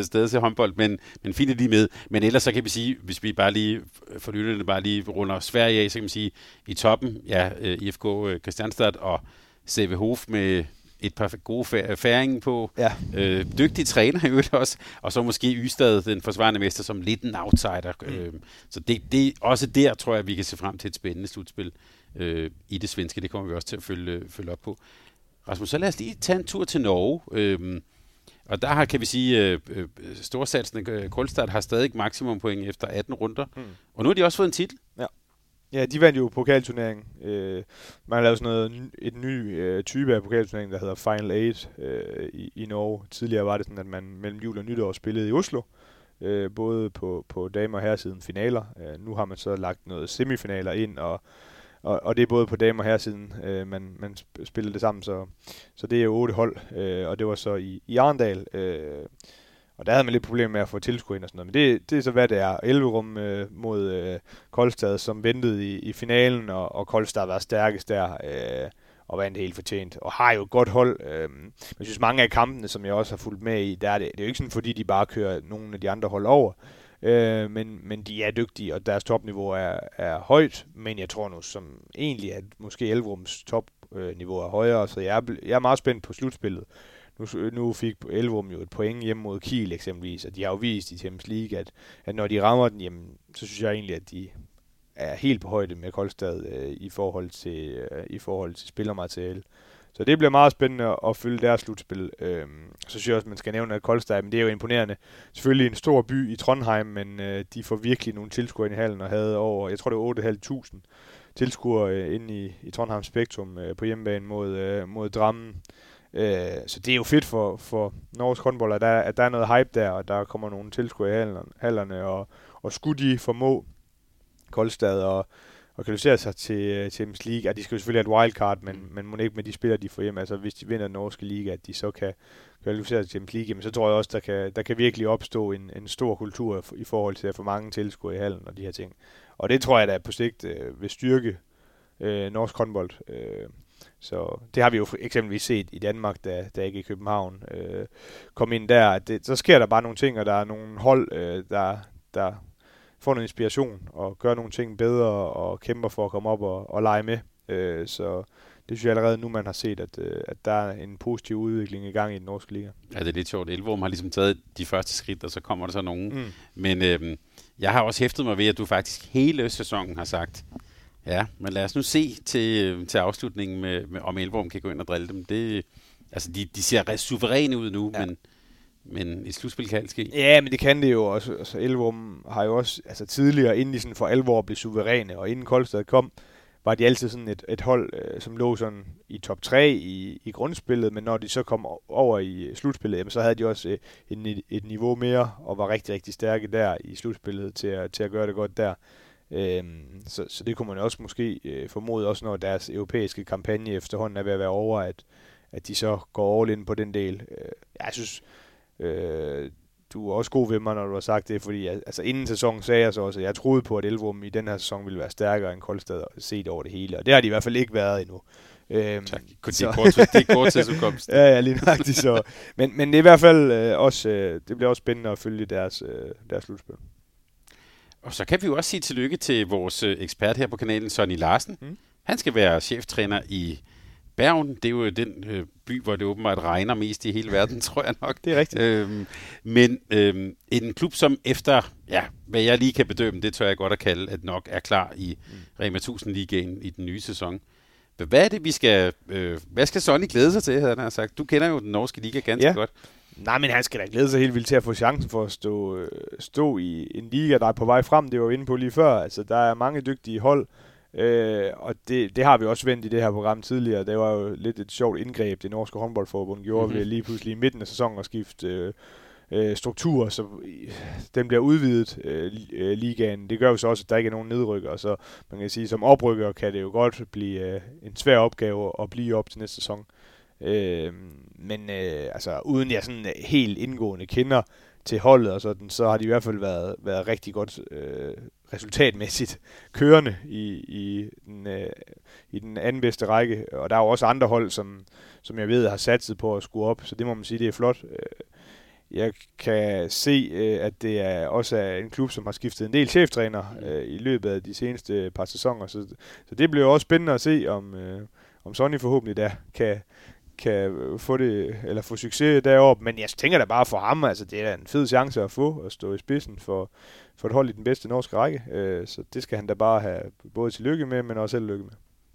sted til håndbold, men, men fint lige med. Men ellers så kan vi sige, hvis vi bare lige, for lytterne bare lige runder Sverige af, så kan man sige, i toppen, ja, IFK Christianstad og CV Hof med et par gode færing på. Ja. Øh, dygtig træner i øvrigt også. Og så måske Ystad, den forsvarende mester, som lidt en outsider. Mm. Øh, så det, det, også der tror jeg, vi kan se frem til et spændende slutspil øh, i det svenske. Det kommer vi også til at følge, følge op på. Rasmus, så lad os lige tage en tur til Norge. Øh, og der har, kan vi sige, øh, øh storsatsende øh, Koldstad har stadig maksimum point efter 18 runder. Mm. Og nu har de også fået en titel. Ja. Ja, de vandt jo pokalturneringen. Øh, man har lavet sådan noget, et ny øh, type af pokalturnering, der hedder Final 8 øh, i, i Norge. Tidligere var det sådan, at man mellem jul og nytår spillede i Oslo. Øh, både på, på dame- og herresiden finaler. Øh, nu har man så lagt noget semifinaler ind, og, og, og det er både på dame- og herresiden, øh, man, man spillede det sammen. Så, så det er jo otte hold, øh, og det var så i, i Arendal. Øh, og der havde man lidt problemer med at få tilskud ind og sådan noget. Men det, det er så, hvad det er. Elverum øh, mod øh, Koldstad, som ventede i, i finalen, og, og Koldstad var stærkest der, øh, og vandt helt fortjent. Og har jo et godt hold. Øh, jeg synes, mange af kampene, som jeg også har fulgt med i, der er det, det er jo ikke sådan, fordi de bare kører nogle af de andre hold over. Øh, men, men de er dygtige, og deres topniveau er, er højt. Men jeg tror nu, som egentlig, at måske Elvrums topniveau er højere, så jeg er, jeg er meget spændt på slutspillet. Nu, nu fik Elvum jo et point hjemme mod Kiel eksempelvis, og de har jo vist i Champions League, at, at når de rammer den, jamen, så synes jeg egentlig, at de er helt på højde med Koldstad øh, i, forhold til, øh, i forhold til spillermateriale. Så det bliver meget spændende at følge deres slutspil. Øhm, så synes jeg også, at man skal nævne, at Koldstad, men det er jo imponerende. Selvfølgelig en stor by i Trondheim, men øh, de får virkelig nogle tilskuere ind i hallen og havde over, jeg tror det var 8.500 tilskuere øh, inde i, i Trondheim Spektrum øh, på hjemmebane mod, øh, mod Drammen. Øh, så det er jo fedt for, for Norges håndbold, at der, at der er noget hype der, og der kommer nogle tilskuere i hallerne, og, og skulle de formå Koldstad og, og kvalificere sig til øh, Champions League, at de skal jo selvfølgelig have et wildcard, men, men må ikke med de spillere, de får hjem, altså hvis de vinder den norske liga, at de så kan kvalificere sig til Champions League, men så tror jeg også, der kan, der kan virkelig opstå en, en stor kultur i forhold til at få mange tilskuere i hallen og de her ting. Og det tror jeg da på sigt øh, vil styrke øh, norsk håndbold. Øh, så det har vi jo eksempelvis set i Danmark, da, da ikke i København øh, kom ind der. Det, så sker der bare nogle ting, og der er nogle hold, øh, der, der får noget inspiration og gør nogle ting bedre og kæmper for at komme op og, og lege med. Øh, så det synes jeg allerede nu, man har set, at, øh, at der er en positiv udvikling i gang i den norske liga. Ja, det er lidt sjovt. Elvorm har ligesom taget de første skridt, og så kommer der så nogen. Mm. Men øh, jeg har også hæftet mig ved, at du faktisk hele sæsonen har sagt, Ja, men lad os nu se til, til afslutningen, med, med, om Elvorm kan gå ind og drille dem. Det, altså, de, de ser ret suveræne ud nu, ja. men men i slutspil kan alt ske. Ja, men det kan det jo også. Altså, Elvum har jo også altså, tidligere, inden de sådan for alvor blev suveræne, og inden Koldstad kom, var de altid sådan et, et hold, øh, som lå sådan i top 3 i, i grundspillet, men når de så kom over i øh, slutspillet, jamen, så havde de også øh, et, et niveau mere, og var rigtig, rigtig stærke der i slutspillet til at, til at gøre det godt der. Øhm, så, så det kunne man også måske øh, formode, også når deres europæiske kampagne efterhånden er ved at være over, at, at de så går all in på den del. Øh, jeg synes, øh, du er også god ved mig, når du har sagt det, fordi altså, inden sæsonen sagde jeg så også, at jeg troede på, at Elvum i den her sæson ville være stærkere end Koldstad set over det hele, og det har de i hvert fald ikke været endnu. Øhm, tak. Det er kort, det er kort tidsudkomst. [LAUGHS] ja, ja, lige nøjagtigt så. Men, men det er i hvert fald øh, også, øh, det bliver også spændende at følge deres, øh, deres slutspil. Og så kan vi jo også sige tillykke til vores øh, ekspert her på kanalen, Sonny Larsen. Mm. Han skal være cheftræner i Bergen. Det er jo den øh, by, hvor det åbenbart regner mest i hele verden, [LAUGHS] tror jeg nok. Det er rigtigt. Øhm, men øhm, en klub, som efter, ja, hvad jeg lige kan bedømme, det tør jeg godt at kalde, at nok er klar i mm. Rema 1000 Ligaen i den nye sæson. Hvad er det, vi skal... Øh, hvad skal Sonny glæde sig til, havde han sagt? Du kender jo den norske liga ganske ja. godt. Nej, men han skal da glæde sig helt vildt til at få chancen for at stå, øh, stå i en liga, der er på vej frem. Det var vi inde på lige før. Altså, der er mange dygtige hold, øh, og det, det har vi også vendt i det her program tidligere. Det var jo lidt et sjovt indgreb, det norske håndboldforbund gjorde mm-hmm. ved lige pludselig i midten af sæsonen at skifte øh, øh, struktur, så den bliver udvidet, øh, øh, ligaen. Det gør jo så også, at der ikke er nogen nedrykker, så man kan sige, som oprykker kan det jo godt blive øh, en svær opgave at blive op til næste sæson. Øh, men øh, altså, uden jeg sådan helt indgående kender til holdet og sådan, så har de i hvert fald været, været rigtig godt øh, resultatmæssigt kørende i, i, den, øh, i den anden bedste række. Og der er jo også andre hold, som, som jeg ved har satset på at skulle op, så det må man sige, det er flot. Øh, jeg kan se, øh, at det er også er en klub, som har skiftet en del cheftræner øh, i løbet af de seneste par sæsoner, så, så det bliver også spændende at se, om, øh, om Sonny forhåbentlig der kan, kan få det, eller få succes deroppe, men jeg tænker da bare for ham, altså det er en fed chance at få, at stå i spidsen for, for et hold i den bedste norske række, øh, så det skal han da bare have både til lykke med, men også selv lykke med.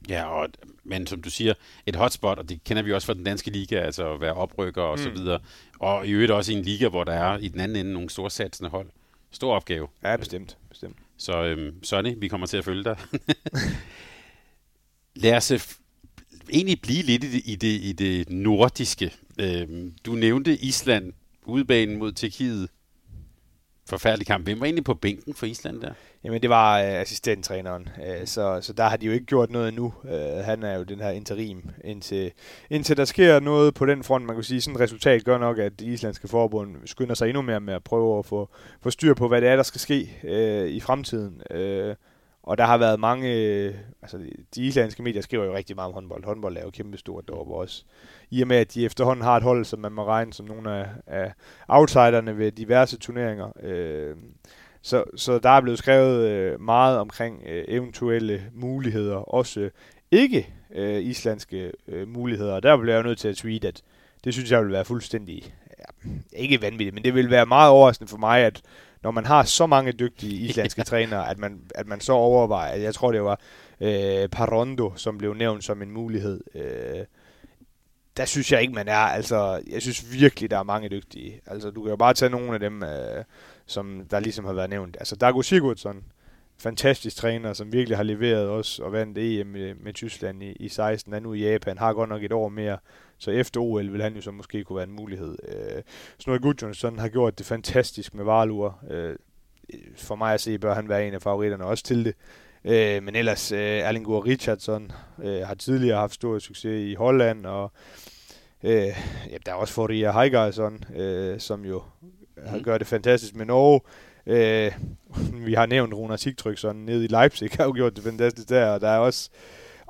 Ja, og, men som du siger, et hotspot, og det kender vi også fra den danske liga, altså at være oprykker og mm. så videre, og i øvrigt også i en liga, hvor der er i den anden ende nogle store satsende hold. Stor opgave. Ja, bestemt. bestemt. Så øhm, Sonny, vi kommer til at følge dig. [LAUGHS] Lad os egentlig blive lidt i det, i det, i det nordiske. Øh, du nævnte Island, udbanen mod Tjekkiet. Forfærdelig kamp. Hvem var egentlig på bænken for Island der? Jamen, det var øh, assistenttræneren. Øh, så, så der har de jo ikke gjort noget endnu. Øh, han er jo den her interim, indtil, indtil der sker noget på den front. Man kan sige, sådan et resultat gør nok, at det islandske forbund skynder sig endnu mere med at prøve at få, få styr på, hvad det er, der skal ske øh, i fremtiden. Øh, og der har været mange, øh, altså de islandske medier skriver jo rigtig meget om håndbold. Håndbold er jo kæmpe stort deroppe også. I og med, at de efterhånden har et hold, som man må regne som nogle af, af outsiderne ved diverse turneringer. Øh, så, så der er blevet skrevet øh, meget omkring øh, eventuelle muligheder, også ikke øh, islandske øh, muligheder. Og der bliver jeg jo nødt til at tweete, at det synes jeg vil være fuldstændig, ja, ikke vanvittigt, men det vil være meget overraskende for mig, at når man har så mange dygtige islandske [LAUGHS] ja. trænere, at man, at man så overvejer, jeg tror det var øh, Parondo, som blev nævnt som en mulighed. Øh, der synes jeg ikke, man er. Altså, jeg synes virkelig, der er mange dygtige. Altså, du kan jo bare tage nogle af dem, øh, som der ligesom har været nævnt. Altså, Dago Sigurdsson, fantastisk træner, som virkelig har leveret os og vandt EM med, med Tyskland i, i 16, er nu i Japan, har godt nok et år mere, så efter OL vil han jo så måske kunne være en mulighed. Øh, Snorre Gudjonsson har gjort det fantastisk med Varlur. Øh, for mig at se, bør han være en af favoritterne også til det. Øh, men ellers, øh, Erlingur Richardson øh, har tidligere haft stor succes i Holland, og øh, ja, der er også Foria Heigarsson, øh, som jo mm. har gjort det fantastisk med Norge. Øh, vi har nævnt Runa Sigtryksson nede i Leipzig, [LAUGHS] har jo gjort det fantastisk der, og der er også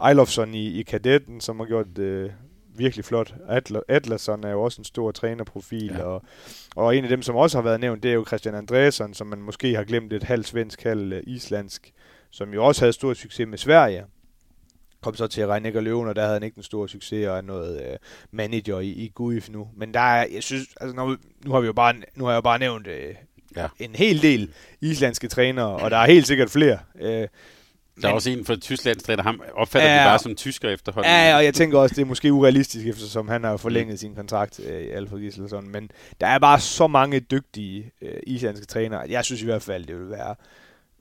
Eilofsson i, i kadetten, som har gjort det øh, virkelig flot. Atlasson er jo også en stor trænerprofil, ja. og, og en af dem, som også har været nævnt, det er jo Christian Andresson, som man måske har glemt et halvt svensk, halvt øh, islandsk, som jo også havde stor succes med Sverige. Kom så til Reinecker Løven, og der havde han ikke den store succes, og er noget øh, manager i, i Guif nu. Men der er, jeg synes, altså nu, nu har vi jo bare, nu har jeg jo bare nævnt øh, ja. en hel del islandske trænere, og der er helt sikkert flere. Øh, Der er Men- også en fra Tyskland, træner ham opfatter Ja, ja. bare som tysker efterhånden. Ja, og jeg tænker også, det er måske urealistisk, eftersom han har forlænget sin kontrakt øh, i Alfred Gislason. Men der er bare så mange dygtige øh, islandske trænere, jeg synes i hvert fald, det vil være,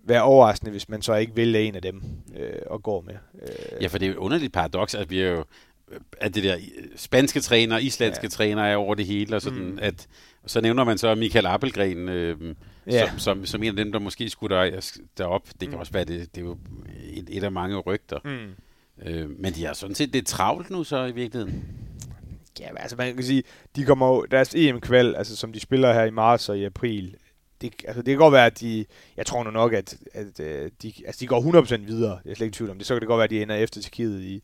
være overraskende, hvis man så ikke vælger en af dem øh, og går med. Øh, Ja, for det er jo et underligt paradoks, at vi er jo at det der øh, spanske træner, islandske Ja. træner er over det hele, og sådan, mm. at og så nævner man så Michael Appelgren, øh, Ja. som, som, som en af dem, der måske skulle der, derop. Det kan Mm. også være, det, det er jo et, et af mange rygter. mm. Øh, men de har sådan set lidt travlt nu så i virkeligheden. Ja, altså man kan sige, de kommer jo, deres EM-kval, altså som de spiller her i marts og i april, det, altså det kan godt være, at de, jeg tror nu nok, at, at øh, de, altså de går 100% videre, jeg er slet ikke i tvivl om det, så kan det godt være, at de ender efter Tjekkiet i,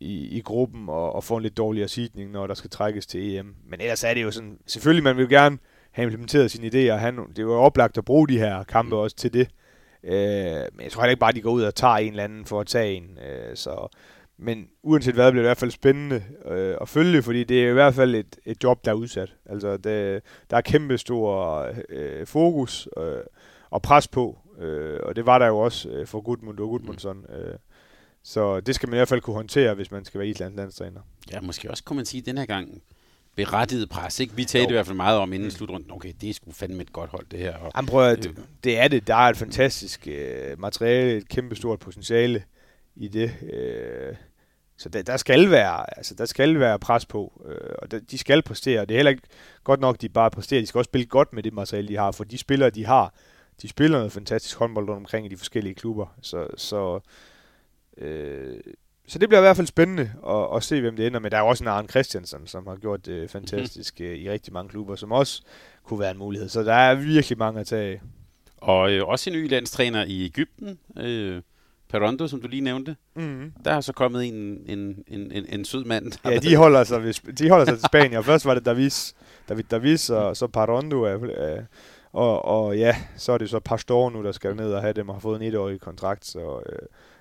i, i gruppen og, og får en lidt dårligere sidning, når der skal trækkes til EM. Men ellers er det jo sådan, selvfølgelig man vil gerne have implementeret sine idéer, han, det er jo oplagt at bruge de her kampe også til det. Øh, men jeg tror heller ikke bare, at de går ud og tager en eller anden for at tage en. Øh, så, men uanset hvad, bliver det i hvert fald spændende øh, at følge, fordi det er i hvert fald et, et job, der er udsat. Altså, det, der er kæmpe stor øh, fokus øh, og pres på, øh, og det var der jo også øh, for Gudmund og Gudmundsson. Øh, så det skal man i hvert fald kunne håndtere, hvis man skal være Islands landstræner. Ja, måske også kunne man sige, den her gang berettiget pres. Ikke? Vi talte Jo. i hvert fald meget om inden Mm. slutrunden. Okay, det er sgu fandme et godt hold, det her. Og, Jamen prøv at, Øh. det er det. Der er et fantastisk øh, materiale, et kæmpe stort potentiale i det. Øh, så der, der skal være, altså der skal være pres på, øh, og der, de skal præstere. Det er heller ikke godt nok, de bare præsterer. De skal også spille godt med det materiale, de har, for de spillere, de har, de spiller noget fantastisk håndbold rundt omkring i de forskellige klubber. Så, så, øh, så det bliver i hvert fald spændende at, at se, hvem det ender med. Der er jo også en Arne Christiansen, som har gjort det fantastisk øh, i rigtig mange klubber, som også kunne være en mulighed. Så der er virkelig mange at tage og øh, også en ny landstræner i Ægypten, øh, Perondo, som du lige nævnte. Mm. Der er så kommet en, en, en, en, en sød mand. der Ja, de holder sig, ved, de holder sig til Spanien. Og først var det Davis, David Davis, og så Parondo. Øh, og, og ja, så er det så Pastor nu, der skal ned og have dem og har fået en etårig kontrakt. Så øh,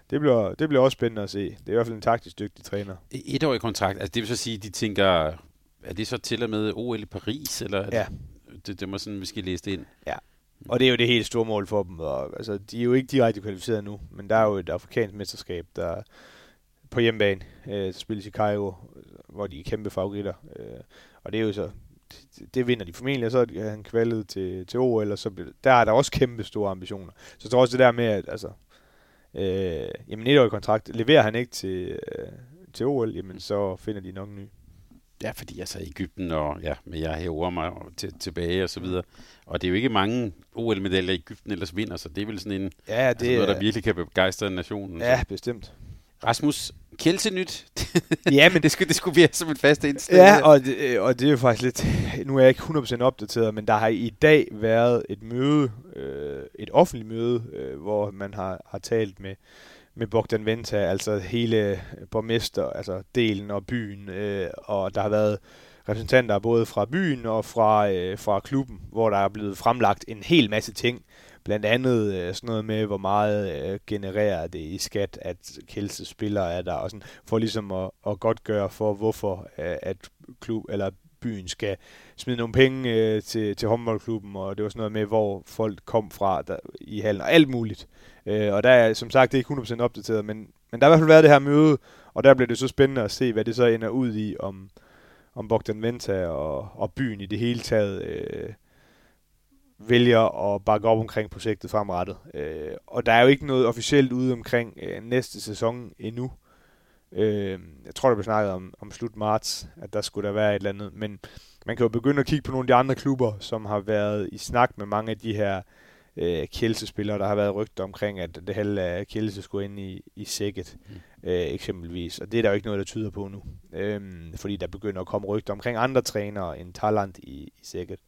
det, bliver, det bliver også spændende at se. Det er i hvert fald en taktisk dygtig træner. Et år i kontrakt, altså det vil så sige, de tænker, er det så til og med OL i Paris, eller er Ja. det, det, det må sådan, vi skal læse det ind. Og det er jo det helt store mål for dem. Og, altså, de er jo ikke direkte kvalificeret nu, men der er jo et afrikansk mesterskab, der på hjemmebane, øh, der spilles i Cairo, hvor de er kæmpe favoritter. Øh, og det er jo så, det, det vinder de formentlig, og så er han kvalet til, til OL, og så der er der også kæmpe store ambitioner. Så jeg tror også det der med, at altså, øh, jamen et årig kontrakt, leverer han ikke til, øh, til OL, jamen så finder de nok en ny. Ja, fordi altså Ægypten, og ja, men jeg hæver mig til, tilbage og så videre. Og det er jo ikke mange OL-medaljer Ægypten ellers vinder, så det er vel sådan en, Ja, det altså det noget, der er, virkelig kan begejstre nationen. ja, bestemt. Rasmus, Kjelsenyt, [LAUGHS] Ja, men det skulle, det skulle blive som et fast indslag. Ja, og det, øh, og det er jo faktisk lidt... Nu er jeg ikke 100% opdateret, men der har i dag været et møde, øh, et offentligt møde, øh, hvor man har, har talt med, med Bogdan Venta, altså hele borgmester, altså delen og byen, øh, og der har været repræsentanter både fra byen og fra, øh, fra klubben, hvor der er blevet fremlagt en hel masse ting. Blandt andet øh, sådan noget med, hvor meget øh, genererer det i skat, at Kelse spiller er der, og sådan, for ligesom at, at godt gøre for, hvorfor øh, at klub eller byen skal smide nogle penge øh, til, til håndboldklubben, og det var sådan noget med, hvor folk kom fra der, i hallen, og alt muligt. Øh, og der er som sagt det er ikke 100% opdateret, men, men der har i hvert fald været det her møde, og der bliver det så spændende at se, hvad det så ender ud i, om, om Bogdan Venta og, og byen i det hele taget øh, vælger at bakke op omkring projektet fremrettet. Øh, og der er jo ikke noget officielt ude omkring øh, næste sæson endnu. Øh, jeg tror, der blev snakket om, om slut marts, at der skulle der være et eller andet. Men man kan jo begynde at kigge på nogle af de andre klubber, som har været i snak med mange af de her øh, Kielse-spillere. Der har været rygter omkring, at det halve af Kielse skulle ind i, i sækket, øh, eksempelvis. Og det er der jo ikke noget, der tyder på nu. Øh, fordi der begynder at komme rygter omkring andre trænere end Thailand i, i sækket.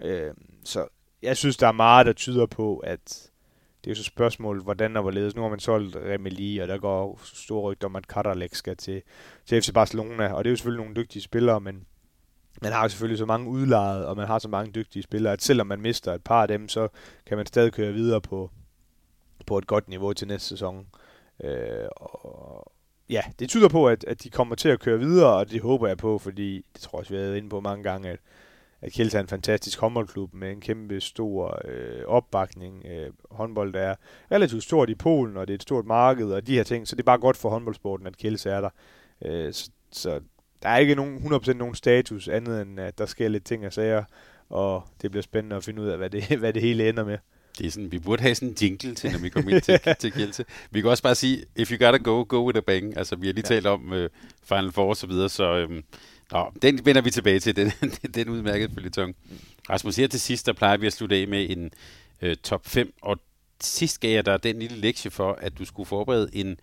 Øh, så jeg synes, der er meget, der tyder på, at det er jo så spørgsmålet, hvordan og hvorledes. Nu har man solgt Remeli, og der går store rygter om, at Katarlek skal til, til FC Barcelona, og det er jo selvfølgelig nogle dygtige spillere, men man har jo selvfølgelig så mange udlejet, og man har så mange dygtige spillere, at selvom man mister et par af dem, så kan man stadig køre videre på, på et godt niveau til næste sæson. Øh, og ja, det tyder på, at, at de kommer til at køre videre, og det håber jeg på, fordi det tror jeg også, vi har været inde på mange gange, at, at Kielse er en fantastisk håndboldklub med en kæmpe stor øh, opbakning. Øh, håndbold er relativt stort i Polen, og det er et stort marked og de her ting, så det er bare godt for håndboldsporten, at Kielse er der. Øh, så, så der er ikke nogen, 100% nogen status andet end, at der sker lidt ting og sager, og det bliver spændende at finde ud af, hvad det, [LAUGHS] hvad det hele ender med. Det er sådan, vi burde have sådan en jingle til, når vi kommer ind til, [LAUGHS] til Kielse. Vi kan også bare sige, if you gotta go, go with a bang. Altså, vi har lige ja. talt om uh, Final Four og så videre, så øhm, nå, den vender vi tilbage til, [LAUGHS] den, den udmærkede følgetong. Rasmus, her til sidst, der plejer vi at slutte af med en øh, top 5, og sidst gav jeg dig den lille lektie for, at du skulle forberede en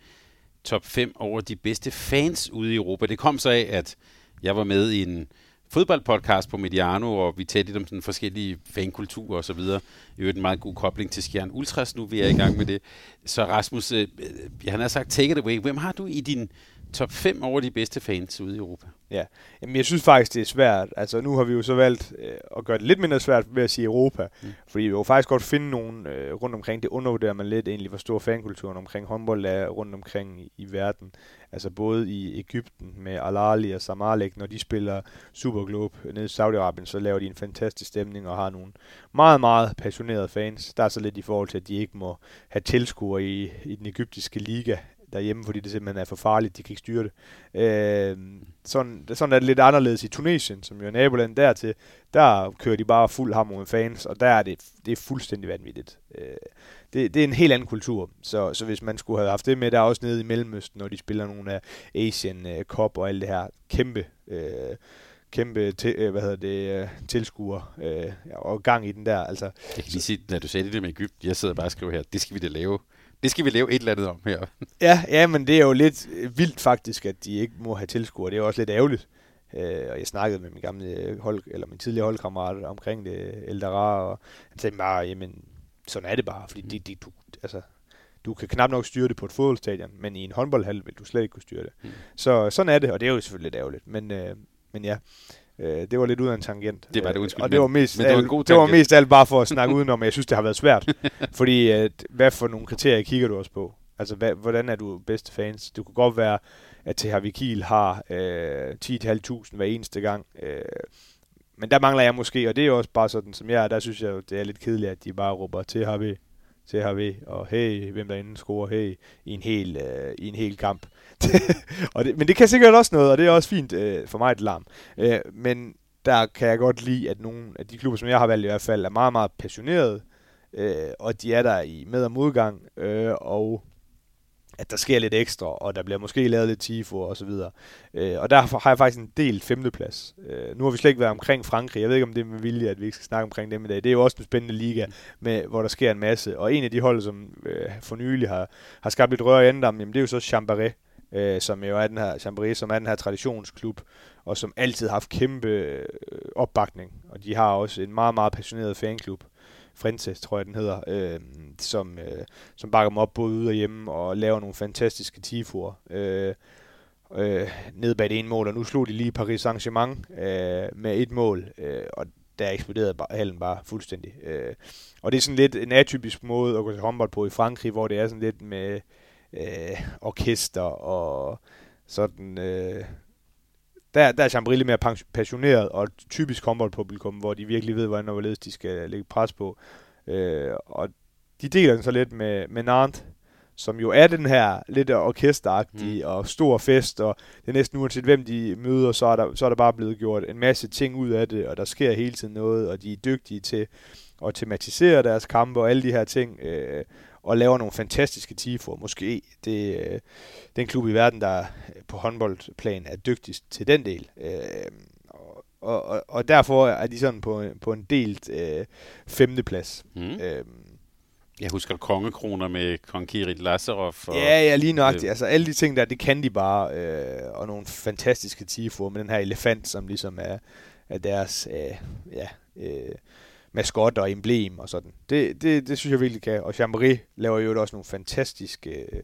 top 5 over de bedste fans ude i Europa. Det kom så af, at jeg var med i en fodboldpodcast på Mediano, og vi talte lidt om sådan forskellige fankulturer og så videre. I øvrigt en meget god kobling til Skjern Ultras nu, vi er i gang med det. Så Rasmus, øh, øh, han har sagt, take it away. Hvem har du i din top 5 over de bedste fans ude i Europa? Ja, Jamen, jeg synes faktisk, det er svært. Altså, nu har vi jo så valgt øh, at gøre det lidt mindre svært ved at sige Europa. Mm. Fordi vi jo faktisk godt finde nogen øh, rundt omkring. Det undervurderer man lidt egentlig, hvor stor fankulturen omkring håndbold er rundt omkring i, i verden. Altså både i Ægypten med Al-Ali og Samalek, når de spiller Superglobe nede i Saudi-Arabien, så laver de en fantastisk stemning og har nogle meget, meget passionerede fans. Der er så lidt i forhold til, at de ikke må have tilskuere i, i den egyptiske liga derhjemme, fordi det simpelthen er for farligt, de kan ikke styre det. Øh, sådan, sådan er det lidt anderledes i Tunesien, som jo er naboland dertil. Der kører de bare fuld hammer med fans, og der er det, det er fuldstændig vanvittigt. Øh, det, det er en helt anden kultur, så, så hvis man skulle have haft det med, der er også nede i Mellemøsten, når de spiller nogle af Asian uh, øh, Cup og alt det her kæmpe... Øh, kæmpe til, øh, hvad hedder det, øh, tilskuer øh, og gang i den der. Altså, jeg kan lige sige, når du sagde det med Ægypten, jeg sidder bare og skriver her, det skal vi da lave det skal vi lave et eller andet om her. ja, ja, men det er jo lidt vildt faktisk, at de ikke må have tilskuere. Det er jo også lidt ærgerligt. Øh, og jeg snakkede med min gamle hold, eller min tidligere holdkammerat omkring det, Eldara, og han sagde bare, jamen, sådan er det bare, fordi de, de, du, altså, du kan knap nok styre det på et fodboldstadion, men i en håndboldhal vil du slet ikke kunne styre det. Mm. Så sådan er det, og det er jo selvfølgelig lidt ærgerligt. Men, øh, men ja, Øh, det var lidt ud af en tangent. Det var det, undskyld. Og det var mest, men, men det, var en god det var mest alt bare for at snakke [LAUGHS] udenom, jeg synes, det har været svært. [LAUGHS] fordi, at, hvad for nogle kriterier kigger du også på? Altså, hvad, hvordan er du bedste fans? Det kunne godt være, at THV Kiel har øh, 10.500 hver eneste gang. Øh, men der mangler jeg måske, og det er jo også bare sådan, som jeg er, der synes jeg, det er lidt kedeligt, at de bare råber THV, THV, og hey, hvem der inden scorer, hey, i en hel, øh, i en hel kamp. [LAUGHS] og det, men det kan sikkert også noget, og det er også fint øh, for mig et larm. Øh, men der kan jeg godt lide, at nogle af de klubber, som jeg har valgt i hvert fald, er meget, meget passionerede, øh, og de er der i med- og modgang, øh, og at der sker lidt ekstra, og der bliver måske lavet lidt tifo og så videre. Øh, og derfor har jeg faktisk en del femteplads. Øh, nu har vi slet ikke været omkring Frankrig. Jeg ved ikke, om det er med vilje, at vi ikke skal snakke omkring dem i dag. Det er jo også en spændende liga, med, hvor der sker en masse. Og en af de hold, som øh, for nylig har, har skabt lidt rør i endam, jamen det er jo så Chambaré, øh, som jo er den her, Chambéry, som er den her traditionsklub, og som altid har haft kæmpe øh, opbakning. Og de har også en meget, meget passioneret fanklub. Frente, tror jeg den hedder, øh, som, øh, som bakker dem op både ude og hjemme og laver nogle fantastiske tifoer. Øh, øh, ned bag det ene mål, og nu slog de lige Paris Saint-Germain øh, med et mål, øh, og der eksploderede hallen bare fuldstændig. Øh, og det er sådan lidt en atypisk måde at gå til håndbold på i Frankrig, hvor det er sådan lidt med øh, orkester og sådan... Øh, der, der er Chambry lidt mere passioneret og typisk håndboldpublikum, hvor de virkelig ved, hvordan og hvorledes de skal lægge pres på. Øh, og de deler den så lidt med, med Nantes, som jo er den her lidt orkesteragtige mm. og stor fest, og det er næsten uanset hvem de møder, så er, der, så er der bare blevet gjort en masse ting ud af det, og der sker hele tiden noget, og de er dygtige til at tematisere deres kampe og alle de her ting. Øh, og laver nogle fantastiske tifo. Måske det, øh, den klub i verden, der på håndboldplan er dygtigst til den del. Øh, og, og, og derfor er de sådan på, på en delt øh, femteplads. Mm. Øh, jeg husker kongekroner med kong Kirit Lazarov. Og, ja, ja, lige nøjagtigt. Øh, altså alle de ting der, det kan de bare. Øh, og nogle fantastiske tifo med den her elefant, som ligesom er, er deres øh, ja, øh, maskot og emblem og sådan. Det, det, det synes jeg virkelig kan. Og Chambéry laver jo også nogle fantastiske, øh,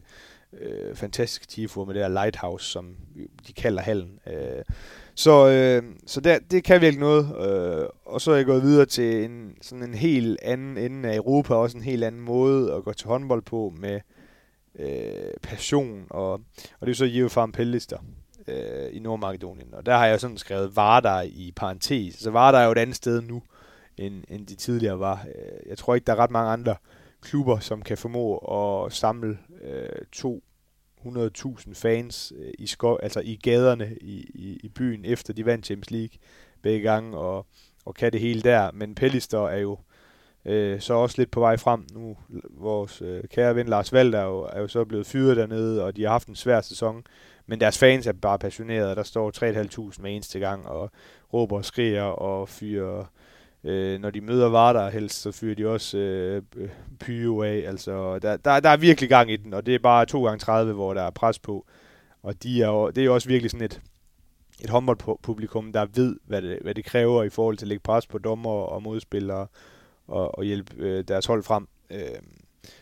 øh fantastiske tifo med det der lighthouse, som de kalder hallen. Øh, så øh, så der, det kan virkelig noget. Øh, og så er jeg gået videre til en, sådan en helt anden ende af Europa, også en helt anden måde at gå til håndbold på med øh, passion. Og, og det er så Farm Pellister. øh, i Nordmakedonien. Og der har jeg sådan skrevet Vardar i parentes. Så Vardar er jo et andet sted nu, end, end de tidligere var. Øh, jeg tror ikke, der er ret mange andre klubber, som kan formå at samle øh, 200.000 fans øh, i, sko- altså i gaderne i, i, i byen, efter de vandt Champions League begge gange, og, og kan det hele der. Men Pellister er jo øh, så også lidt på vej frem nu. Vores øh, kære ven Lars Valder er jo, er jo så blevet fyret dernede, og de har haft en svær sæson. Men deres fans er bare passionerede, der står 3.500 hver eneste gang, og råber og skriger og fyrer... Øh, når de møder Vardar helst, så fyrer de også øh, øh pyro af. Altså, der, der, der er virkelig gang i den, og det er bare 2 gange 30 hvor der er pres på. Og de er, det er jo også virkelig sådan et, et håndboldpublikum, der ved, hvad det, hvad det kræver i forhold til at lægge pres på dommer og modspillere og, og hjælpe øh, deres hold frem. Øh,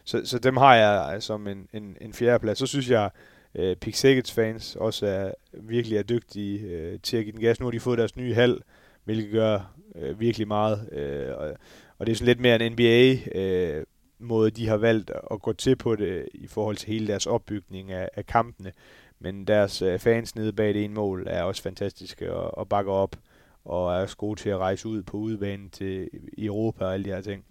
så, så dem har jeg øh, som en, en, en fjerdeplads. Så synes jeg, øh, Pixegets fans også er virkelig er dygtige øh, til at give den gas. Nu har de fået deres nye hal, hvilket gør øh, virkelig meget. Øh, og, og det er sådan lidt mere en NBA øh, måde, de har valgt at gå til på det i forhold til hele deres opbygning af, af kampene. Men deres øh, fans nede bag det ene mål er også fantastiske og, og bakker op og er også gode til at rejse ud på udebanen til Europa og alle de her ting.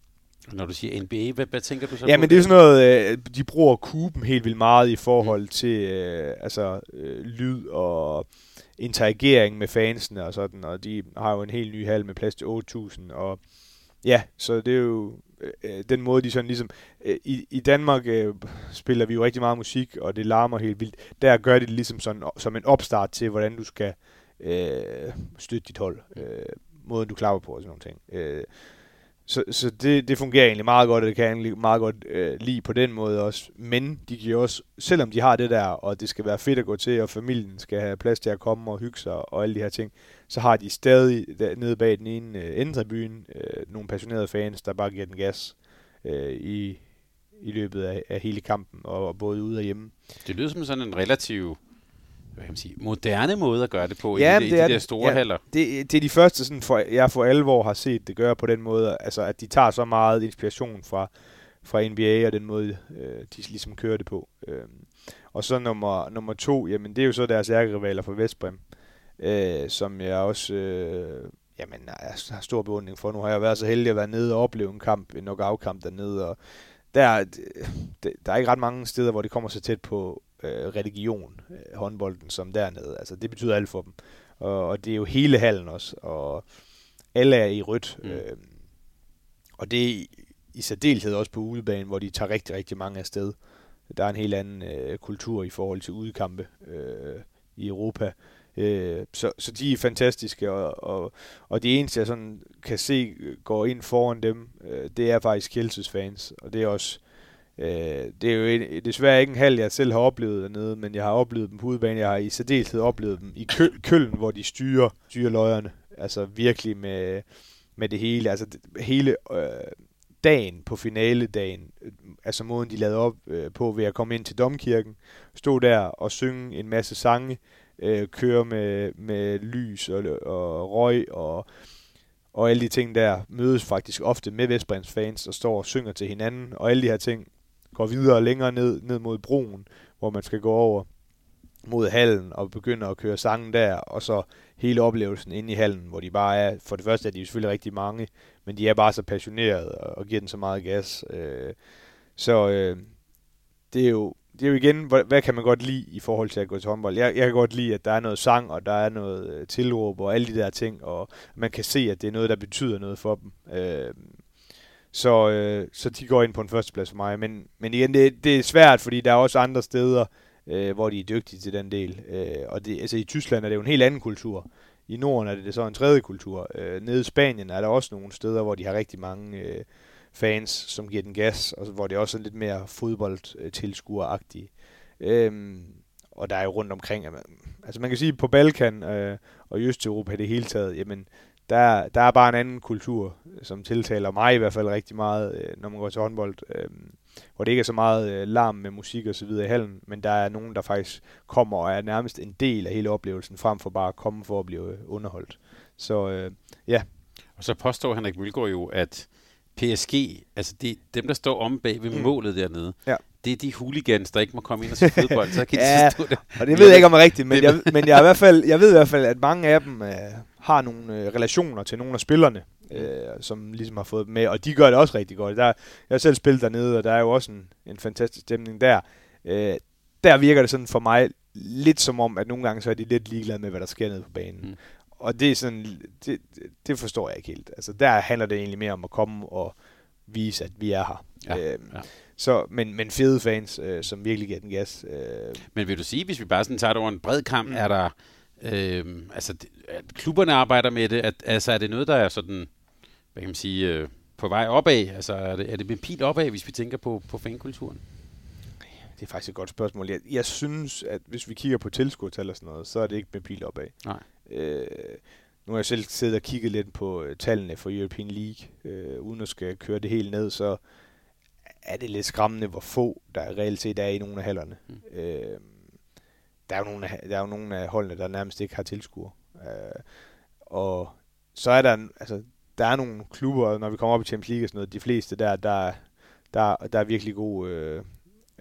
Når du siger NBA, hvad, hvad tænker du så Ja, men det er sådan noget, øh, de bruger kuben helt vildt meget i forhold mm. til øh, altså, øh, lyd og interagering med fansene og sådan, og de har jo en helt ny hal med plads til 8.000, og ja, så det er jo øh, øh, den måde, de sådan ligesom... Øh, i, I Danmark øh, spiller vi jo rigtig meget musik, og det larmer helt vildt. Der gør de det ligesom sådan, som en opstart til, hvordan du skal øh, støtte dit hold. Øh, måden du klapper på og sådan nogle ting. Øh, så så det, det fungerer egentlig meget godt, og det kan jeg egentlig meget godt øh, lide på den måde også. Men de giver også, selvom de har det der, og det skal være fedt at gå til, og familien skal have plads til at komme og hygge sig og alle de her ting, så har de stadig der, nede bag den ene øh, endtribune øh, nogle passionerede fans, der bare giver den gas øh, i, i løbet af, af hele kampen, og, og både ude og hjemme. Det lyder som sådan en relativ hvad kan man sige, moderne måde at gøre det på ja, i de, det i de der store ja, haller. Det, det er de første, sådan for, jeg for alvor har set det gøre på den måde, altså at de tager så meget inspiration fra, fra NBA og den måde, øh, de ligesom kører det på. Øh, og så nummer, nummer to, jamen det er jo så deres ærkerivaler fra Vestbrem, øh, som jeg også øh, jamen, jeg har stor beundring for. Nu har jeg været så heldig at være nede og opleve en kamp, en knockout-kamp dernede, og der, der er ikke ret mange steder, hvor det kommer så tæt på, øh, religion, øh, håndbolden, som dernede. Altså, det betyder alt for dem. Og, og det er jo hele hallen også, og alle er i rødt. Mm. Øh, og det er i særdeleshed også på udebanen, hvor de tager rigtig, rigtig mange afsted. Der er en helt anden øh, kultur i forhold til udekampe øh, i Europa. Øh, så, så de er fantastiske, og, og, og det eneste, jeg sådan kan se går ind foran dem, øh, det er faktisk Kjelses fans, og det er også Øh, Øh, det er jo en, desværre ikke en halv, jeg selv har oplevet dernede, men jeg har oplevet dem på udebane. Jeg har i særdeleshed oplevet dem i kø, Køln, hvor de styrer, styrer løjerne. Altså virkelig med, med det hele. Altså det, hele øh, dagen på finaledagen, øh, altså måden de lavede op øh, på ved at komme ind til domkirken, stå der og synge en masse sange, øh, køre med, med lys og, og røg og og alle de ting der mødes faktisk ofte med Vestbrands fans og står og synger til hinanden, og alle de her ting går videre længere ned, ned mod broen, hvor man skal gå over mod hallen og begynder at køre sangen der, og så hele oplevelsen inde i hallen, hvor de bare er, for det første er de selvfølgelig rigtig mange, men de er bare så passionerede og giver den så meget gas. Øh, så øh, det er jo det er jo igen, hvad, hvad kan man godt lide i forhold til at gå til håndbold? Jeg, jeg kan godt lide, at der er noget sang, og der er noget øh, tilråb, og alle de der ting, og man kan se, at det er noget, der betyder noget for dem. Øh, så, øh, så de går ind på en førsteplads for mig. Men, men igen, det, det er svært, fordi der er også andre steder, øh, hvor de er dygtige til den del. Øh, og det, altså, i Tyskland er det jo en helt anden kultur. I Norden er det så en tredje kultur. Øh, nede i Spanien er der også nogle steder, hvor de har rigtig mange øh, fans, som giver den gas, og hvor det også er lidt mere fodboldtilskueragtigt. Øh, og der er jo rundt omkring, altså man kan sige, på Balkan øh, og i Østeuropa i det hele taget, jamen, der, der er bare en anden kultur, som tiltaler mig i hvert fald rigtig meget, øh, når man går til håndbold. Øh, hvor det ikke er så meget øh, larm med musik og så videre i hallen, men der er nogen, der faktisk kommer og er nærmest en del af hele oplevelsen, frem for bare at komme for at blive underholdt. Så øh, ja. Og så påstår Henrik Mølgaard jo, at PSG, altså de, dem, der står om bag ved mm. målet dernede, ja. det er de hooligans, der ikke må komme ind og se fodbold, så kan de [LAUGHS] Ja, forstå det. Og det ved jeg ikke om er rigtigt, men jeg, men jeg, i hvert fald, jeg ved i hvert fald, at mange af dem øh, har nogle øh, relationer til nogle af spillerne, øh, som ligesom har fået med, og de gør det også rigtig godt. Der, jeg har selv spillet dernede, og der er jo også en, en fantastisk stemning der. Øh, der virker det sådan for mig lidt som om, at nogle gange så er de lidt ligeglade med, hvad der sker nede på banen. Mm. Mm. Og det er sådan, det, det forstår jeg ikke helt. Altså der handler det egentlig mere om at komme og vise, at vi er her. Ja, Øhm, ja. Så, men, men fede fans, øh, som virkelig giver den gas. Øh, Men vil du sige, hvis vi bare sådan tager det over en bred kamp, Mm. er der, øh, altså, det- at klubberne arbejder med det, at, altså er det noget, der er sådan, hvad kan man sige, øh, på vej opad? Altså er det, er det med pil opad, hvis vi tænker på, på fankulturen? Det er faktisk et godt spørgsmål. Jeg, jeg synes, at hvis vi kigger på tilskuertal og sådan noget, så er det ikke med pil opad. Nej. Øh, nu har jeg selv siddet og kigget lidt på øh, tallene for European League, øh, uden at skal køre det helt ned, så er det lidt skræmmende, hvor få der reelt set er i nogle af hallerne. Mm. Mm. Øh, der, er jo nogle af, der er jo nogle af holdene, der nærmest ikke har tilskuer. Øh, og så er der, altså, der er nogle klubber, når vi kommer op i Champions League og sådan noget, de fleste der, der, der, der er virkelig god øh,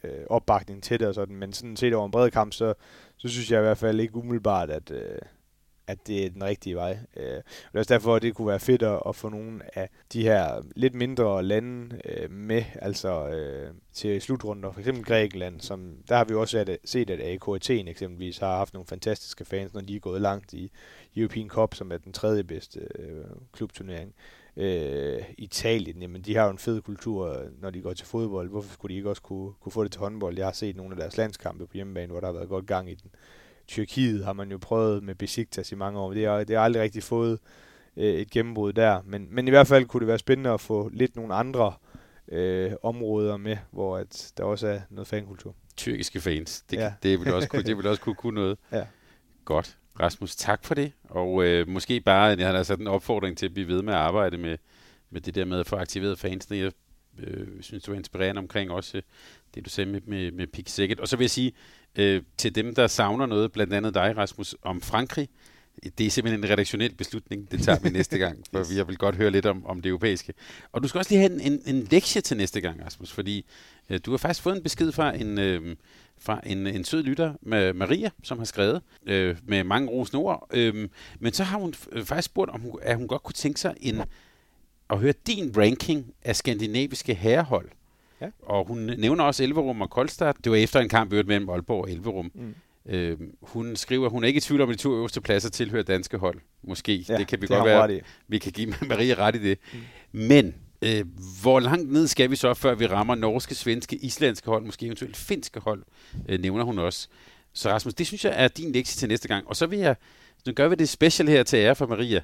øh, opbakning til det og sådan, men sådan set over en bred kamp, så, så synes jeg i hvert fald ikke umiddelbart, at, øh, at det er den rigtige vej. Øh, og det er også derfor, at det kunne være fedt at, at få nogle af de her lidt mindre lande øh, med, altså øh, til slutrunder. For eksempel Grækenland, som, der har vi også set, set at AK eksempelvis har haft nogle fantastiske fans, når de er gået langt i European Cup, som er den tredje bedste øh, klubturnering. Øh, Italien, jamen de har jo en fed kultur, når de går til fodbold. Hvorfor skulle de ikke også kunne, kunne få det til håndbold? Jeg har set nogle af deres landskampe på hjemmebane, hvor der har været godt gang i den. Tyrkiet har man jo prøvet med Besiktas i mange år, det har, det har aldrig rigtig fået øh, et gennembrud der. Men, men i hvert fald kunne det være spændende at få lidt nogle andre øh, områder med, hvor at der også er noget fankultur. Tyrkiske fans, det, ja. Ja. det, vil også kunne, det vil også kunne, kunne noget. [LAUGHS] Ja. Godt. Rasmus, tak for det. Og øh, måske bare, jeg har da sat en opfordring til at blive ved med at arbejde med, med det der med at få aktiveret fansene. Jeg øh, synes, du er inspirerende omkring også øh, det, du sagde med, med, med Pik Sækket. Og så vil jeg sige øh, til dem, der savner noget, blandt andet dig, Rasmus, om Frankrig. Det er simpelthen en redaktionel beslutning. Det tager vi [LAUGHS] næste gang, for vi vil godt høre lidt om, om det europæiske. Og du skal også lige have en, en, en lektie til næste gang, Rasmus, fordi øh, du har faktisk fået en besked fra en, øh, fra en, en sød lytter, med Maria, som har skrevet øh, med mange rosende ord. Øh, men så har hun faktisk spurgt, om hun, at hun godt kunne tænke sig en, at høre din ranking af skandinaviske herrehold. Ja. Og hun nævner også Elverum og Koldstad. Det var efter en kamp øvrigt mellem Aalborg og Elverum. Mm. Øh, hun skriver, at hun er ikke i tvivl om, at de to øverste pladser tilhører danske hold. Måske. Ja, det kan vi det godt være. Vi kan give [LAUGHS] Maria ret i det. Mm. Men øh, hvor langt ned skal vi så, før vi rammer norske, svenske, islandske hold, måske eventuelt finske hold, øh, nævner hun også. Så Rasmus, det synes jeg er din lektie til næste gang. Og så vil jeg, nu gør vi det special her til ære for Maria.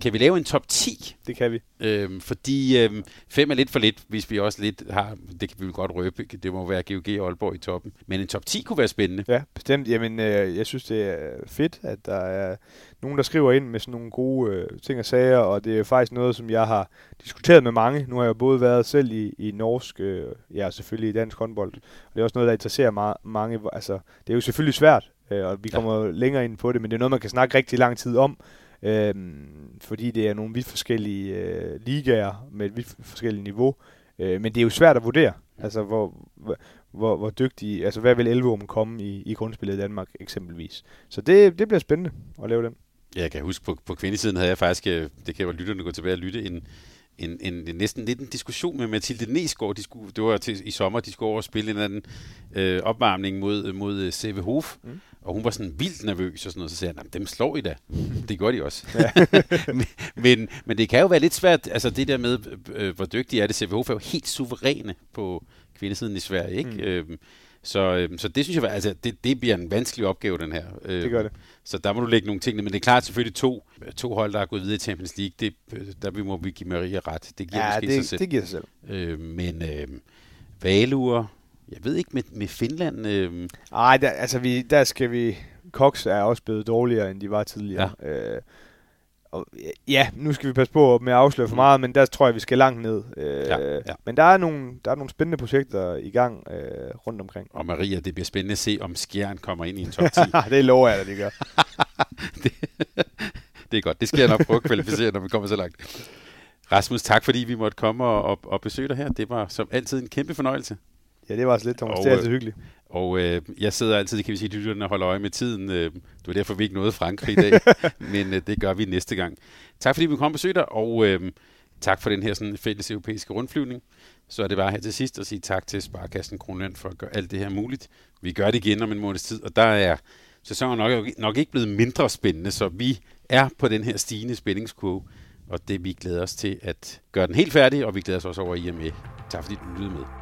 Kan vi lave en top 10? Det kan vi. Øhm, fordi øhm, fem er lidt for lidt, hvis vi også lidt har, det kan vi godt røbe, det må være GOG og Aalborg i toppen. Men en top 10 kunne være spændende. Ja, bestemt. Jamen, øh, jeg synes, det er fedt, at der er nogen, der skriver ind med sådan nogle gode øh, ting og sager, og det er faktisk noget, som jeg har diskuteret med mange. Nu har jeg både været selv i, i norsk, øh, ja, selvfølgelig i dansk håndbold, og det er også noget, der interesserer meget, mange. Altså, det er jo selvfølgelig svært, øh, og vi Ja. kommer længere ind på det, men det er noget, man kan snakke rigtig lang tid om, øh, fordi det er nogle vidt forskellige øh, ligaer med et vidt forskelligt niveau. Øh, men det er jo svært at vurdere, altså hvor, hvor, hvor, dygtige, altså hvad vil Elverum komme i, i grundspillet i Danmark eksempelvis. Så det, det bliver spændende at lave den. Jeg kan huske, på, på kvindesiden havde jeg faktisk, øh, det kan jo lytterne gå tilbage og lytte, en, en, en, en næsten lidt en diskussion med Mathilde Nesgaard. De skulle, det var til, i sommer, de skulle over og spille en eller anden øh, opvarmning mod, mod øh, CV Hof, mm. Og hun var sådan vildt nervøs og sådan noget. Så sagde jeg, "Nå, dem slår I da. [LAUGHS] det gør de også. Ja. [LAUGHS] men, men, men det kan jo være lidt svært, altså det der med, øh, hvor dygtige er det. CV Hof er jo helt suveræne på kvindesiden i Sverige, ikke? Mm. Øhm, så, øhm, så det synes jeg, altså, det, det bliver en vanskelig opgave, den her. Øh, Det gør det. Så der må du lægge nogle ting, ned. men det er klart selvfølgelig to, to hold, der er gået videre i Champions League, det, øh, der vi må vi give Maria ret. Det giver Ja, måske sig det, selv. det giver sig selv. Øh, men øh, Valur, jeg ved ikke med, med Finland, øh, Ej, der, altså vi, der skal vi... Cox er også blevet dårligere, end de var tidligere. Ja. Øh, og, ja, nu skal vi passe på med at afsløre for Mm. meget, men der tror jeg, vi skal langt ned. Øh, Ja, ja. Men der er, nogle, der er nogle spændende projekter i gang øh, rundt omkring. og Maria, det bliver spændende at se, om Skjern kommer ind i en top 10. [LAUGHS] det lover jeg dig, [LAUGHS] det gør. det er godt, det skal jeg nok prøve at kvalificere, når vi kommer så langt. Rasmus, tak fordi vi måtte komme og, og, og besøge dig her. Det var som altid en kæmpe fornøjelse. Ja, det var også lidt, Thomas. Og, det er altid hyggeligt. Og øh, jeg sidder altid, det kan vi sige, lytterne holder øje med tiden. Øh, det var derfor, vi ikke nåede Frankrig i dag, [LAUGHS] men øh, det gør vi næste gang. Tak fordi vi kom og besøgte dig, og øh, tak for den her sådan, fælles europæiske rundflyvning. Så er det bare her til sidst at sige tak til Sparkassen Kronland for at gøre alt det her muligt. Vi gør det igen om en måneds tid, og der er sæsonen nok, nok ikke blevet mindre spændende, så vi er på den her stigende spændingskurve, og det vi glæder os til at gøre den helt færdig, og vi glæder os også over, at I er med. Tak fordi du lyttede med.